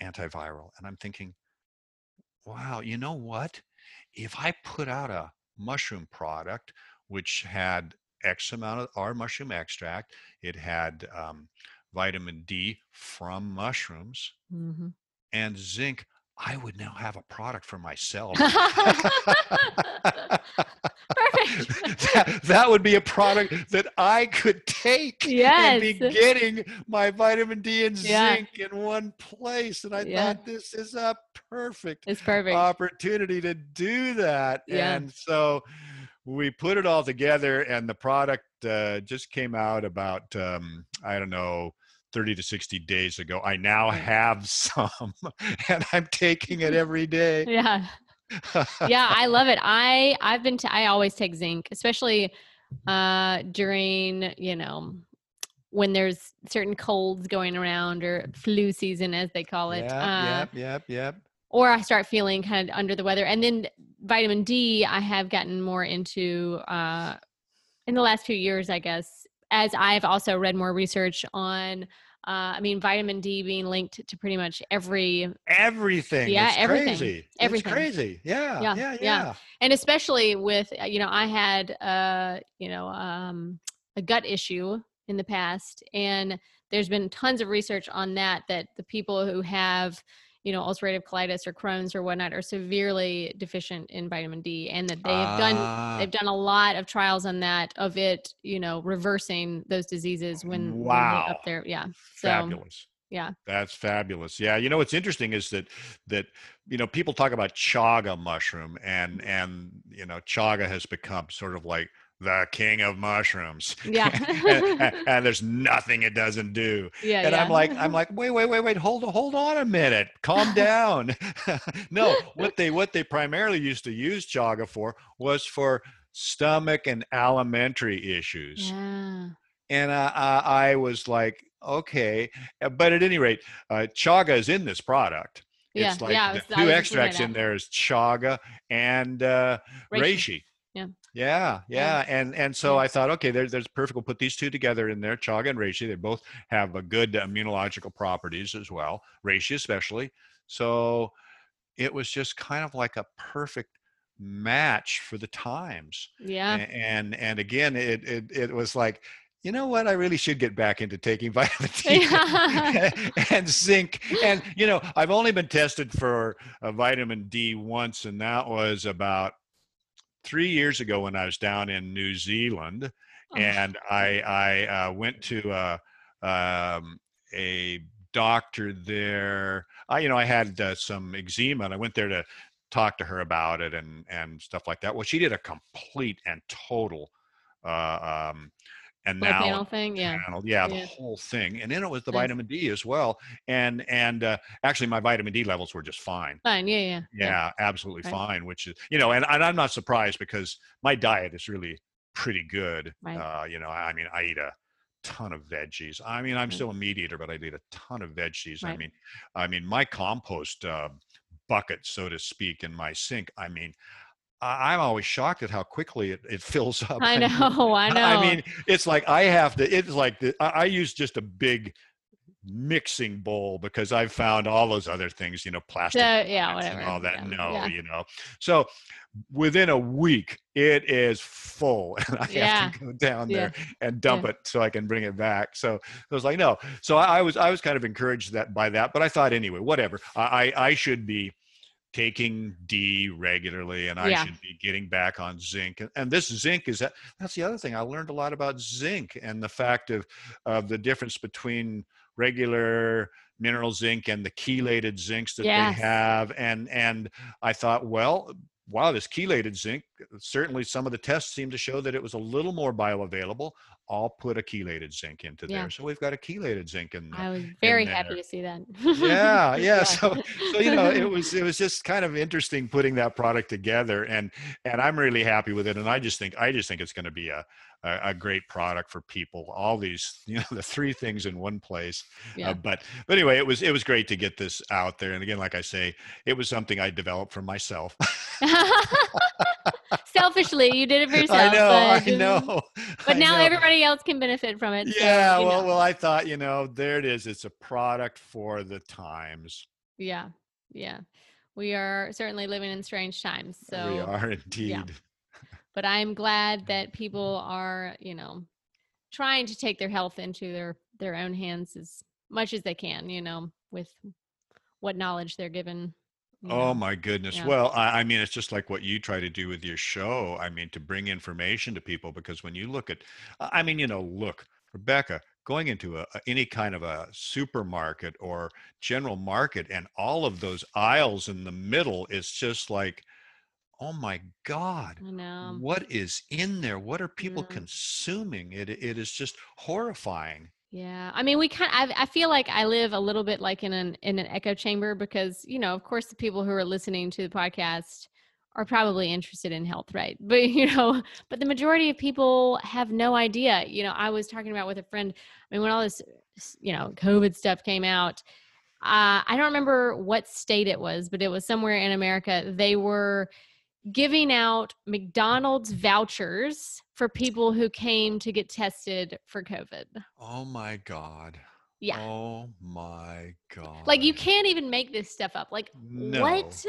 antiviral. And I'm thinking, wow, you know what? If I put out a mushroom product which had X amount of our mushroom extract, it had um, vitamin D from mushrooms hmm and zinc, I would now have a product for myself. [LAUGHS] [LAUGHS] That, that would be a product that I could take and be getting my vitamin D and Yeah. zinc in one place. And I Yeah. thought this is a perfect It's perfect. opportunity to do that. Yeah. And so we put it all together, and the product uh, just came out about, um, I don't know, 30 to 60 days ago. I now have [LAUGHS] some, and I'm taking it [LAUGHS] every day. yeah. Yeah, I love it. I I've been to I always take zinc, especially uh during, you know, when there's certain colds going around or flu season as they call it. Yep, uh yep, yep, yep. or I start feeling kind of under the weather. And then vitamin D, I have gotten more into uh, in the last few years, I guess, as I've also read more research on. Uh, I mean, vitamin D being linked to pretty much every, Everything. Yeah, it's everything, Crazy. everything. It's crazy. Yeah, Yeah, yeah, yeah. yeah. and especially with, uh, you know, I had, uh, you know, um, a gut issue in the past, and there's been tons of research on that. That the people who have you know, ulcerative colitis or Crohn's or whatnot are severely deficient in vitamin D, and that they have done Ah, they've done a lot of trials on that of it, you know, reversing those diseases when, when they're up there. Yeah. So fabulous. yeah. That's fabulous. Yeah, you know what's interesting is that that you know people talk about chaga mushroom and Mm-hmm. and you know chaga has become sort of like the king of mushrooms. Yeah. [LAUGHS] and, and- there's nothing it doesn't do. yeah. and yeah. I'm like, I'm [LAUGHS] like, wait, wait, wait, wait, hold, hold on a minute, calm [LAUGHS] down. no, what they what they primarily used to use chaga for was for stomach and alimentary issues. Yeah. And I, I, I was like, okay. Uh, but at any rate, uh, chaga is in this product. Yeah, It's like yeah, was- two was just looking extracts in there is chaga and uh, Reishi. reishi. Yeah. Yeah, and and so. I thought, okay, there's there's perfect. We'll put these two together in there, chaga and reishi. They both have a good immunological properties as well, reishi especially. So it was just kind of like a perfect match for the times. Yeah. A- And and again, it it it was like, you know what? I really should get back into taking [LAUGHS] vitamin [LAUGHS] D [LAUGHS] and zinc. And you know, I've only been tested for a vitamin D once, and that was about three years ago when I was down in New Zealand, Oh, and I I uh, went to uh, um, a doctor there. I you know I had uh, some eczema, and I went there to talk to her about it and and stuff like that. Well, she did a complete and total uh, um, Blood now panel thing. Yeah. panel. Yeah, the Yeah. whole thing. And then it was the Nice. vitamin D as well. And and uh, actually my vitamin D levels were just fine. Fine. Yeah. Yeah. Yeah, absolutely Right. fine. Which is you know, and, and I'm not surprised because my diet is really pretty good. Right. Uh, you know, I mean, I eat a ton of veggies. I mean, I'm Right. still a meat eater, but I eat a ton of veggies. I mean, I mean, my compost uh, bucket, so to speak, in my sink. I mean. I'm always shocked at how quickly it, it [LAUGHS] fills up. I know. I know. I mean, it's like I have to. It's like the, I, I use just a big mixing bowl because I've found all those other things, you know, plastic So, yeah. and Whatever. all that. Yeah. No, Yeah. you know. So within a week, it is full, [LAUGHS] and I Yeah. have to go down there and dump it so I can bring it back. So I was like, no. So I, I was I was kind of encouraged that by that, but I thought anyway, whatever. I I, I should be taking D regularly and I Yeah. should be getting back on zinc. And, and this zinc is that that's the other thing. I learned a lot about zinc and the fact of of the difference between regular mineral zinc and the chelated zincs that Yes. they have. And and I thought, well, wow, this chelated zinc, certainly some of the tests seem to show that it was a little more bioavailable. I'll put a chelated zinc into Yeah. there. So we've got a chelated zinc in there. I was very happy to see that. [LAUGHS] yeah, yeah. So, so you know, it [LAUGHS] was it was just kind of interesting putting that product together, and and I'm really happy with it. And I just think I just think it's going to be a, a a great product for people. All these, [LAUGHS] you know, the three things in one place. Yeah. Uh, but but anyway, it was it was great to get this out there. And again, like I say, it was something I developed for myself. Selfishly, you did it for [LAUGHS] yourself. I know, I but, um, know. But I now know. everybody else can benefit from it. Yeah, you well, know. well, I thought, you know, there it is. It's a product for the times. yeah, yeah. We are certainly living in strange times. So we are indeed. but I'm glad that people [LAUGHS] are, you know, trying to take their health into their their own hands as much as they can, you know, with what knowledge they're given. You Oh my goodness. Yeah. Well, I, I mean, it's just like what you try to do with your show. I mean, to bring information to people because when you look at, I mean, you know, look, Rebecca, going into a, any kind of a supermarket or general market and all of those aisles in the middle is just like, oh my God, I know. what is in there? What are people Yeah. consuming? It, it is just horrifying. Yeah, I mean, we kind. I I feel like I live a little bit like in an in an echo chamber because you know, of course, the people who are listening to the podcast are probably interested in health, right? [LAUGHS] But you know, but the majority of people have no idea. You know, I was talking about with a friend. I mean, when all this, you know, COVID stuff came out, uh, I don't remember what state it was, but it was somewhere in America. They were giving out McDonald's vouchers for people who came to get tested for COVID. Oh my God. Yeah. Oh my God. Like you can't even make this stuff up. Like No. what?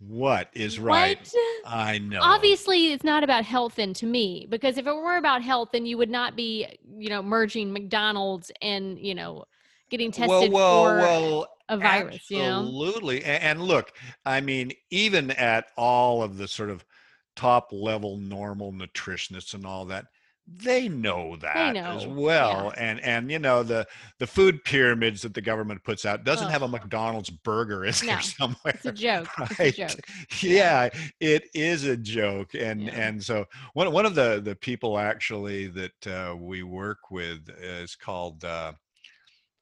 What is right? What? I know. Obviously, it's not about health then to me because if it were about health, then you would not be, you know, merging McDonald's and you know, getting tested well, well, for well, a virus. You know, Absolutely. And, look, I mean, even at all of the sort of top level normal nutritionists and all that, they know that as know, well. And and you know the the food pyramids that the government puts out doesn't have a McDonald's burger in there [LAUGHS] somewhere. it's a joke. It's a right? joke. Yeah, it is a joke, and Yeah. and so one one of the the people actually that uh, we work with is called uh,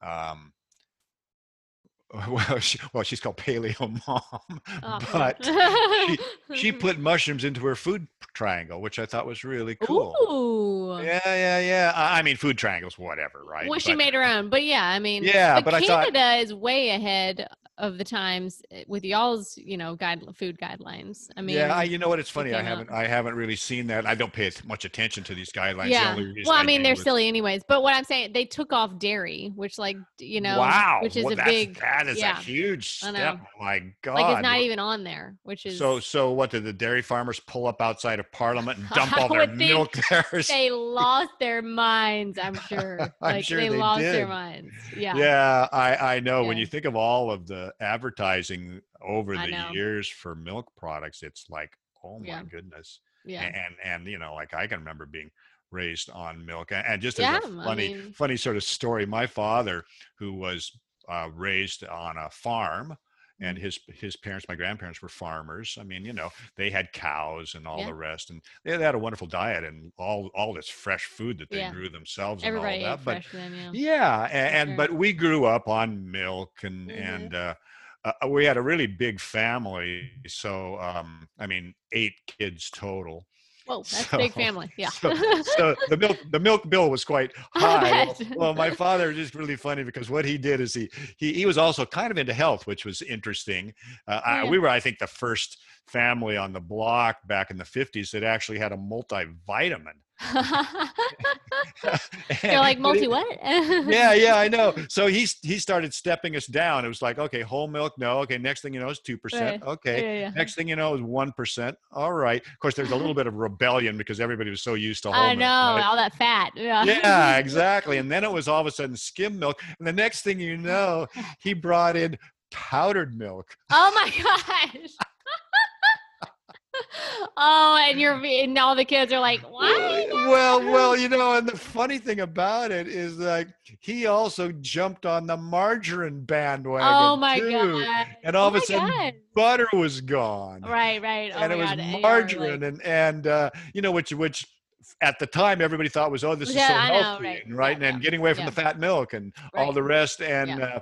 um, [LAUGHS] well, she, well, she's called Paleo [LAUGHS] Mom, oh, but she, she, [LAUGHS] put mushrooms into her food triangle, which I thought was really cool. Ooh. Yeah, yeah, yeah. I mean, food triangles, whatever, right? Well, but, she made her own, but yeah, I mean, yeah, but, but Canada thought, is way ahead of the times eh, with y'all's you know guide food guidelines i mean yeah I, you know what it's funny i haven't i haven't really seen that i don't pay much attention to these guidelines yeah the well i, I mean they're silly anyways but what i'm saying they took off dairy which like you know wow which is well, a big that is yeah. a huge step oh my god like it's not even on there which is so so what did the dairy farmers pull up outside of parliament and [LAUGHS] dump all their milk there [LAUGHS] they [LAUGHS] lost their minds i'm sure I'm like sure they, they lost did. their minds yeah yeah i i know yeah. when you think of all of the advertising advertising over I the know. years for milk products it's like oh my Yeah. goodness yeah and and you know like i can remember being raised on milk and, just Yeah, a I funny mean- funny sort of story my father who was uh, raised on a farm and his his parents my grandparents were farmers i mean you know they had cows and all Yeah. the rest and they had a wonderful diet and all all this fresh food that they Yeah. grew themselves everybody and all that but then yeah yeah and, and sure. but we grew up on milk and Mhm. and uh, uh, we had a really big family so um i mean eight kids total whoa [LAUGHS] that's so- a big family yeah. so, [LAUGHS] so the milk the milk bill was quite [LAUGHS] high. well, my father is just really funny because what he did is he he, he was also kind of into health which was interesting. Uh, I, we were i think the first family on the block back in the 50s that actually had a multivitamin [LAUGHS] You're like multi what? yeah, yeah, I know. [LAUGHS] So he he started stepping us down. It was like, okay, whole milk, no. Okay, next thing you know is two percent. Right. Okay, Yeah, yeah. next thing you know is one percent. All right. Of course, there's a little bit of rebellion because everybody was so used to whole I milk. know right? all that fat. Yeah. Yeah, [LAUGHS] exactly. And then it was all of a sudden skim milk, and the next thing you know, he brought in powdered milk. Oh my gosh. Oh, and you're and all the kids are like, what? Well, well, you know, and the funny thing about it is like he also jumped on the margarine bandwagon. Oh my too. god. And all oh of a sudden, God. butter was gone. Right, right. Oh and it was God. margarine like- and and uh, you know which which at the time everybody thought was oh this is so Yeah, I know, healthy right. and right Yeah, and yeah, getting away from yeah. the fat milk and all the rest and Yeah. uh,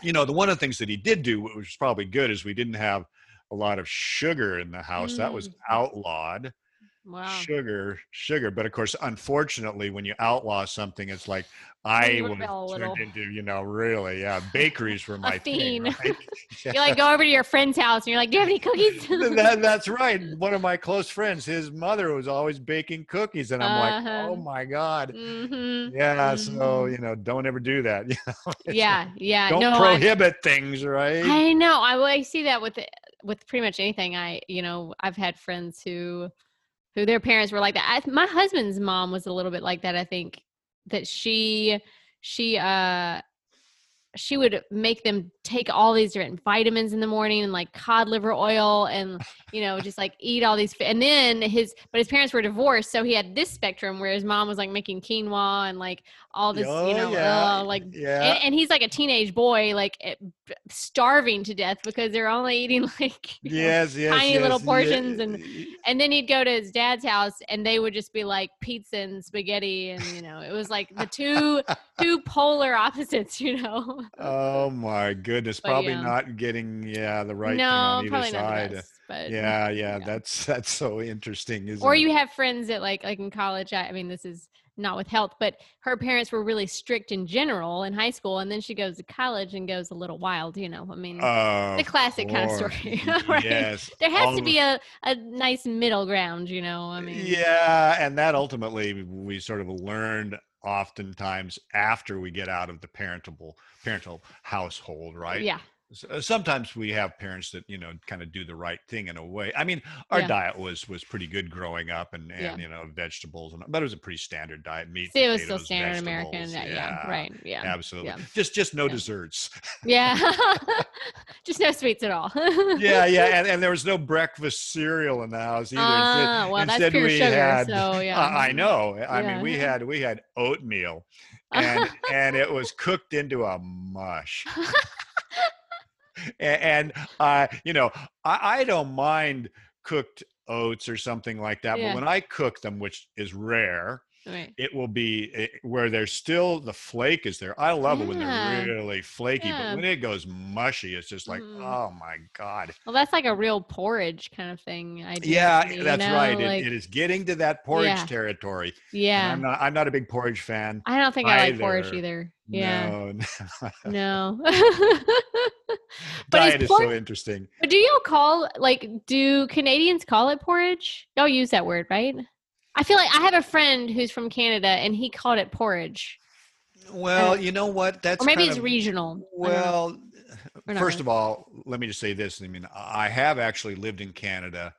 you know the one of the things that he did do which was probably good is we didn't have a lot of sugar in the house that was Mm. outlawed wow. sugar sugar but of course unfortunately when you outlaw something it's like i was rebel a little. turned into you know really yeah [LAUGHS] bakeries were my thing right? [LAUGHS] [LAUGHS] You like go over to your friend's house and you're like, do you have any cookies? that, that's right. One of my close friends, his mother was always baking cookies, and I'm like, Uh-huh. oh my god, hmm yeah. So Mhm. you know, don't ever do that. You know? Yeah, yeah. don't no, I- prohibit things, right? I know. I, I see that with with pretty much anything. I you know I've had friends who who their parents were like that. I, my husband's mom was a little bit like that. I think that she she uh she would make them take all these different vitamins in the morning and like cod liver oil and you know just like eat all these and then his but his parents were divorced so he had this spectrum where his mom was like making quinoa and like all this Oh, you know yeah, uh, like yeah. and, and he's like a teenage boy like starving to death because they're only eating [LAUGHS] like you know, yes, yes, tiny little portions yeah. and- and then he'd go to his dad's house and they would just be like pizza and spaghetti and you know it was like the two [LAUGHS] two polar opposites [LAUGHS] you know oh my goodness, But, probably yeah. not getting yeah the right thing no on either probably not side. The but yeah, yeah, that's [LAUGHS] that's so interesting, isn't or it? you have friends that like like in college I, I mean this is not with health but her parents were really strict in general in high school and then she goes to college and goes a little wild you know i mean the Of classic kind of story [LAUGHS] right? Yes, there has all to be a, a nice middle ground you know i mean yeah and that ultimately we sort of learned oftentimes after we get out of the parental parental household right? Yeah. uh, Uh, sometimes we have parents that you know kind of do the right thing in a way i mean our Yeah. diet was was pretty good growing up and and Yeah. you know vegetables and but it was a pretty standard diet meat See, it was still standard American. Uh, yeah, yeah, right. Yeah. absolutely just just no desserts Yeah. [LAUGHS] [LAUGHS] Just no sweets at all. yeah yeah [LAUGHS] and, and there was no breakfast cereal in the house either Instead- Ah, well, that's pure we sugar. had- so yeah. I, I mm-hmm. know. I mean, we had we had oatmeal, and and it was cooked into a mush. And, and uh, you know, I, I don't mind cooked oats or something like that, Yeah. but when I cook them, which is rare, Right. it will be eh, where there's still the flake is there. I love it when they're really flaky, Yeah. but when it goes mushy, it's just like, Mm. oh my god. Well, that's like a real porridge kind of thing. I Yeah, that's right. It, it is getting to that porridge Yeah. territory. yeah. I'm not. I'm not a big porridge fan. I don't think I like porridge either. either. Yeah. No, [LAUGHS] No. [LAUGHS] but diet is is so interesting. but do y'all call like do Canadians call it porridge? Y'all use that word, right? I feel like I have a friend who's from Canada and he called it porridge. Well, you know what? That's or maybe kind it's of- regional. I don't know. Well, first of all, let me just say this. I mean, I have actually lived in Canada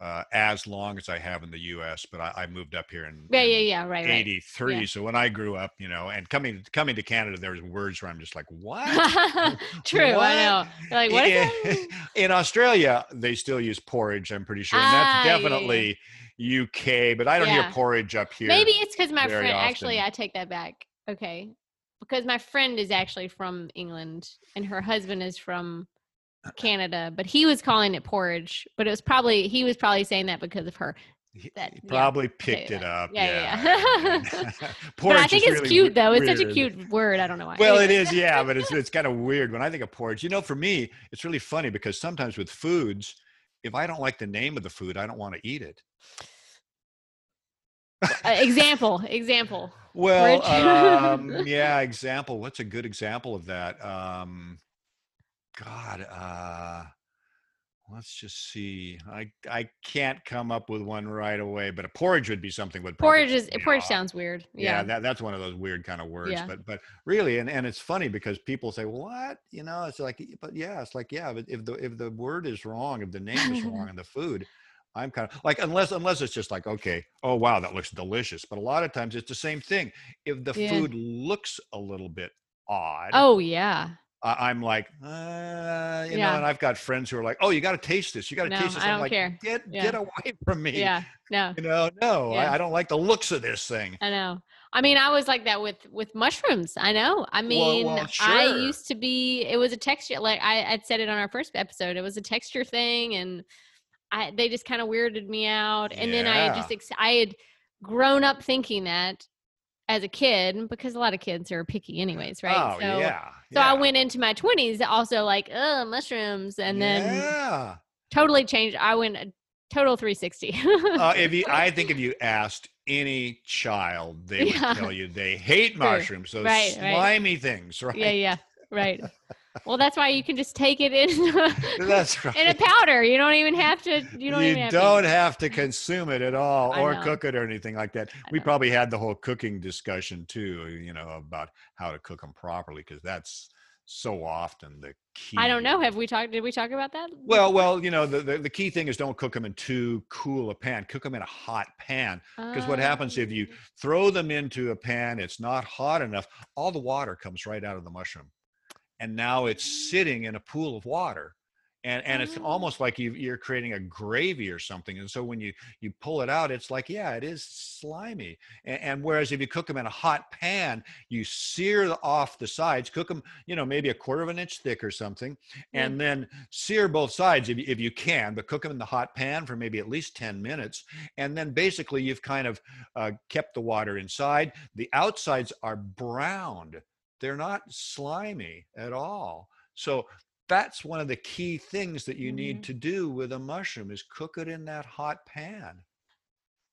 uh, as long as I have in the U.S., but I, I moved up here in Yeah, in yeah, yeah, right, right. 83. Yeah. So when I grew up, you know, and coming coming to Canada, there's words where I'm just like, what? [LAUGHS] True, What? I know. You're like, what in, [LAUGHS] in Australia, they still use porridge. I'm pretty sure, and Ah, that's yeah, yeah, definitely UK. But I don't Yeah. hear porridge up here. Maybe it's because my friend. Actually. I take that back. Okay, because my friend is actually from England, and her husband is from Canada, but he was calling it porridge. But it was probably he was probably saying that because of her. That- he probably you picked it up. Yeah, Yeah. yeah, yeah. [LAUGHS] [LAUGHS] but I think is it's really cute though. It's such a cute word. I don't know why. Well, it is, [LAUGHS] yeah, but it's it's kind of weird when I think of porridge. You know, for me, it's really funny because sometimes with foods, if I don't like the name of the food, I don't want to eat it. Uh, example, example. Well, um, [LAUGHS] yeah, example. What's a good example of that? Um, God, uh, let's just see. I I can't come up with one right away, but a porridge would be something. Would Porridge is porridge off. sounds weird. yeah, Yeah. that, that's one of those weird kind of words Yeah. but but really and, and it's funny because people say what you know it's like but yeah it's like yeah but if the if the word is wrong if the name is [LAUGHS] wrong and the food i'm kind of like unless unless it's just like okay oh wow that looks delicious but a lot of times it's the same thing if the Yeah. food looks a little bit odd Oh yeah. I, i'm like uh, you Yeah. know and i've got friends who are like oh you got to taste this you got to No, taste this I i'm don't like care. get Yeah. get away [LAUGHS] from me Yeah. No. you know no Yeah. I, I don't like the looks of this thing I know. I mean, I was like that with with mushrooms. I know. I mean, well, I sure. used to be. It was a texture. Like I, I'd said it on our first episode. It was a texture thing, and I they just kind of weirded me out. And then I had just ex- I had grown up thinking that as a kid because a lot of kids are picky, anyways, right? oh so, yeah So I went into my twenties also like, oh, mushrooms, and then yeah. totally changed. I went total 360. Uh, [LAUGHS] if you, I think if you asked any child, they would tell you they hate mushrooms, those Right, right. slimy things, right? yeah, yeah, right. [LAUGHS] [LAUGHS] Well, that's why you can just take it in [LAUGHS] That's right. [LAUGHS] in a powder. You don't even have to. You don't even have don't to. have to consume it at all I or know. cook it or anything like that. I We know. probably had the whole cooking discussion too, you know, about how to cook them properly because that's so often the key. I don't know. Have we talked? Did we talk about that? Well, well, you know, the, the, the key thing is don't cook them in too cool a pan. Cook them in a hot pan because what happens if you Um, throw them into a pan it's not hot enough all the water comes right out of the mushroom and now it's sitting in a pool of water and and it's Oh. almost like you, you're creating a gravy or something and so when you you pull it out it's like yeah it is slimy and, and whereas if you cook them in a hot pan you sear the- off the sides cook them you know maybe a quarter of an inch thick or something and then sear both sides if you, if you can but cook them in the hot pan for maybe at least 10 minutes and then basically you've kind of uh, kept the water inside. The outsides are browned; they're not slimy at all. So that's one of the key things that you Mhm. need to do with a mushroom is cook it in that hot pan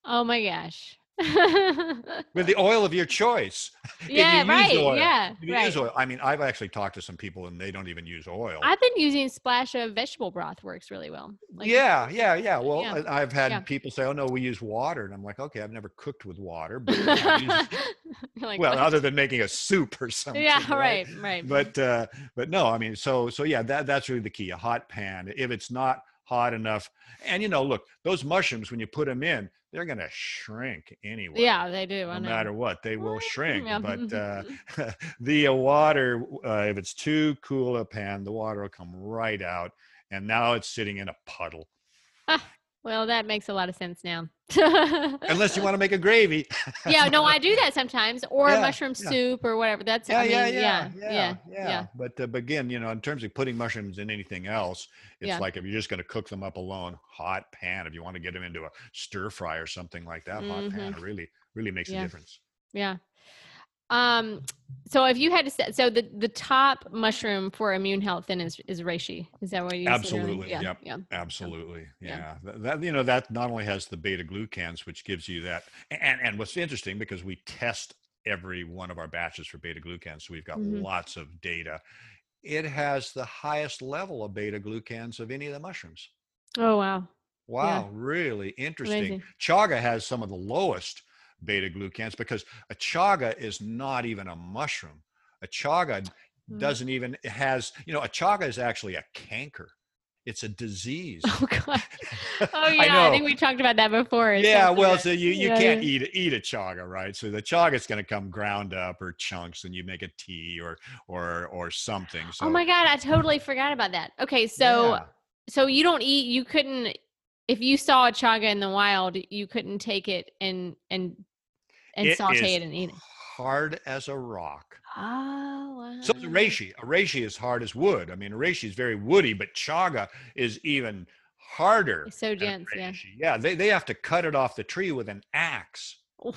Oh my gosh. [LAUGHS] with the oil of your choice. [LAUGHS] yeah, use right. oil, Yeah, you right. use oil, I mean, I've actually talked to some people and they don't even use oil. I've been using splash of vegetable broth. Works really well. Like, yeah, yeah, yeah. Well, Yeah, I've had yeah. people say, "Oh no, we use water," and I'm like, "Okay, I've never cooked with water, but [LAUGHS] like, well, what? other than making a soup or something." yeah, right, right. but uh but no i mean so so yeah that that's really the key a hot pan if it's not hot enough and you know look those mushrooms when you put them in they're going to shrink anyway yeah, they do. No matter what they will shrink Yeah. but [LAUGHS] uh [LAUGHS] the uh, water uh, if it's too cool a pan the water will come right out and now it's sitting in a puddle Ah. Well, that makes a lot of sense now. [LAUGHS] Unless you want to make a gravy. [LAUGHS] yeah, no, I do that sometimes, or yeah, mushroom yeah. soup or whatever. That's yeah, I mean, yeah, yeah, yeah, yeah, But, uh, but again, you know, in terms of putting mushrooms in anything else, it's like if you're just going to cook them up alone, hot pan. If you want to get them into a stir fry or something like that, mm-hmm. hot pan really, really makes a difference. Yeah. Um, so if you had to say, so the the top mushroom for immune health then is is reishi. Is that what you? Absolutely. Yeah. Yep. Yeah. Absolutely. Yeah. yeah. That, that, you know that not only has the beta glucans, which gives you that, and and what's interesting because we test every one of our batches for beta glucans, so we've got mm-hmm. lots of data. It has the highest level of beta glucans of any of the mushrooms. Oh wow. Wow, yeah. really interesting. Amazing. Chaga has some of the lowest beta glucans because a chaga is not even a mushroom. A chaga mm. doesn't even has you know a chaga is actually a canker. It's a disease. Oh god. [LAUGHS] Oh yeah, I, I, think we talked about that before. Yeah, well, so you, you yeah. can't eat eat a chaga, right? So the chaga is going to come ground up or chunks, and you make a tea or or or something. So, oh my god, I totally forgot about that. Okay, so yeah. so you don't eat. You couldn't if you saw a chaga in the wild, you couldn't take it and and and it saute it and eat it. Hard as a rock. Oh, wow. So is a reishi. A reishi is hard as wood. I mean, a reishi is very woody, but chaga is even harder. It's so dense, yeah. Yeah, they, they have to cut it off the tree with an axe. [LAUGHS] What?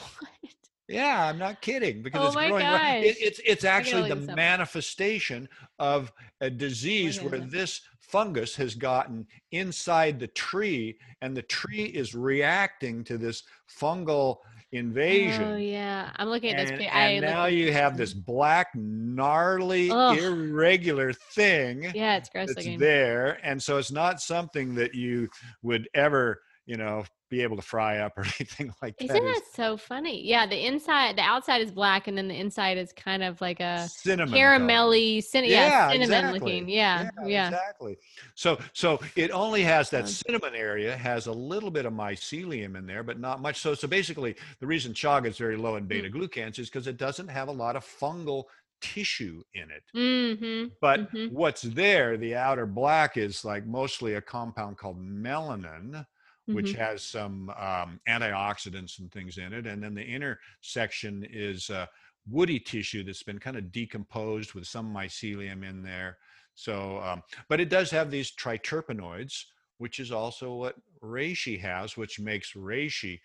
Yeah, I'm not kidding because oh it's growing. Right. It, it's it's actually the manifestation of a disease where this fungus has gotten inside the tree, and the tree is reacting to this fungal invasion. Oh yeah, I'm looking at and, this. And now you have this black, gnarly, Ugh. irregular thing. Yeah, it's gross looking. There, and so it's not something that you would ever, you know, be able to fry up or [LAUGHS] anything like that. Isn't that so funny? Yeah, the inside, the outside is black, and then the inside is kind of like a cinnamon caramelly, cin- yeah, yeah, cinnamon exactly. looking. Yeah, yeah, yeah, exactly. So, so it only has that cinnamon area has a little bit of mycelium in there, but not much. So, so basically, the reason chaga is very low in beta mm. glucans is because it doesn't have a lot of fungal tissue in it. Mm-hmm. But mm-hmm. what's there, the outer black, is like mostly a compound called melanin which mm-hmm. has some um, antioxidants and things in it. And then the inner section is uh, woody tissue that's been kind of decomposed with some mycelium in there. So, um, but it does have these triterpenoids, which is also what reishi has, which makes reishi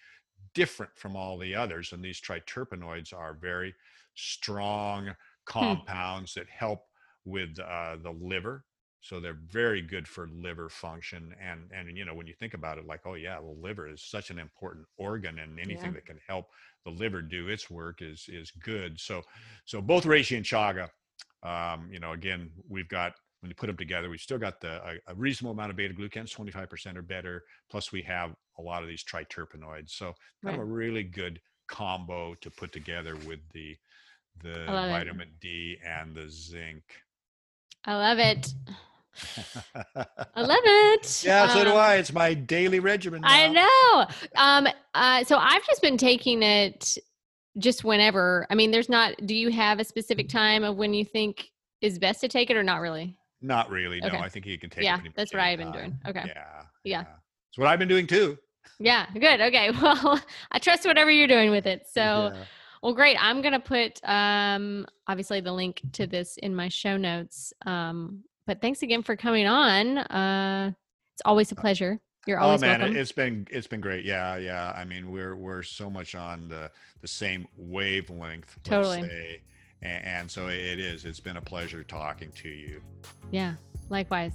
different from all the others. And these triterpenoids are very strong hmm. compounds hmm. that help with uh, the liver so they're very good for liver function and and you know when you think about it like oh yeah well liver is such an important organ and anything yeah. that can help the liver do its work is is good so so both reishi and chaga um, you know again we've got when you put them together we've still got the a, a reasonable amount of beta glucans 25% or better plus we have a lot of these triterpenoids so kind right. of a really good combo to put together with the the vitamin it. d and the zinc I love it. I love it. Yeah, so um, do I. It's my daily regimen. Now. I know. Um, uh, so I've just been taking it just whenever. I mean, there's not. Do you have a specific time of when you think is best to take it, or not really? Not really. No, okay. I think you can take. It. Yeah, that's what I've been doing. Okay. Yeah. Yeah. It's what I've been doing too. Yeah. Good. Okay. [LAUGHS] Well, I trust whatever you're doing with it. So. Yeah. Well, great. I'm going to put um, obviously the link to this in my show notes. Um, but thanks again for coming on. Uh, it's always a uh, pleasure. You're oh, always oh man, welcome. it's been it's been great. Yeah, yeah. I mean, we're we're so much on the the same wavelength. Totally. Say. And, and so it is. It's been a pleasure talking to you. Yeah. Likewise.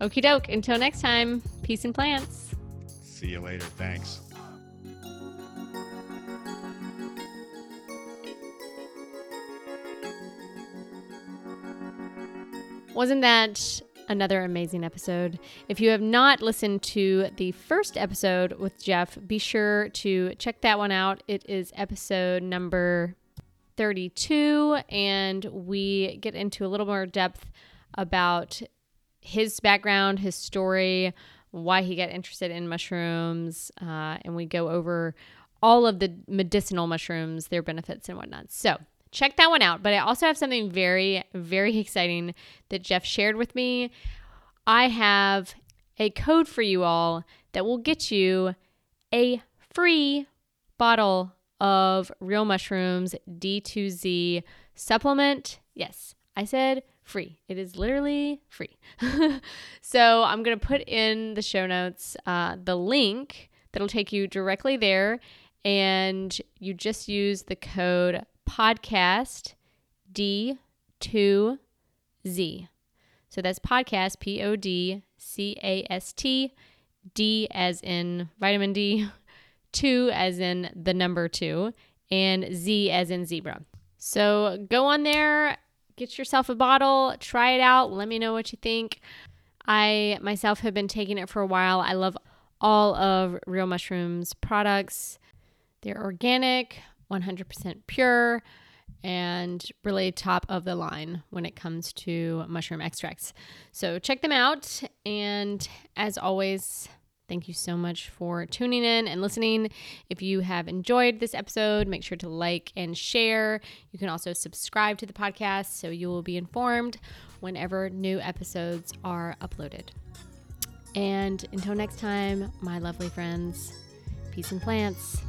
Okie doke. Until next time. Peace and plants. See you later. Thanks. Wasn't that another amazing episode? If you have not listened to the first episode with Jeff, be sure to check that one out. It is episode number 32, and we get into a little more depth about his background, his story, why he got interested in mushrooms, uh, and we go over all of the medicinal mushrooms, their benefits, and whatnot. So, check that one out. But I also have something very, very exciting that Jeff shared with me. I have a code for you all that will get you a free bottle of real mushrooms D2Z supplement. Yes, I said free. It is literally free. [LAUGHS] so I'm going to put in the show notes uh, the link that'll take you directly there. And you just use the code podcast D2Z. So that's podcast, P O D C A S T, D as in vitamin D, [LAUGHS] 2 as in the number 2, and Z as in zebra. So go on there, get yourself a bottle, try it out, let me know what you think. I myself have been taking it for a while. I love all of Real Mushrooms products. They're organic, 100% pure, and really top of the line when it comes to mushroom extracts. So check them out. And as always, Thank you so much for tuning in and listening. If you have enjoyed this episode, make sure to like and share. You can also subscribe to the podcast so you will be informed whenever new episodes are uploaded. And until next time, my lovely friends, peace and plants.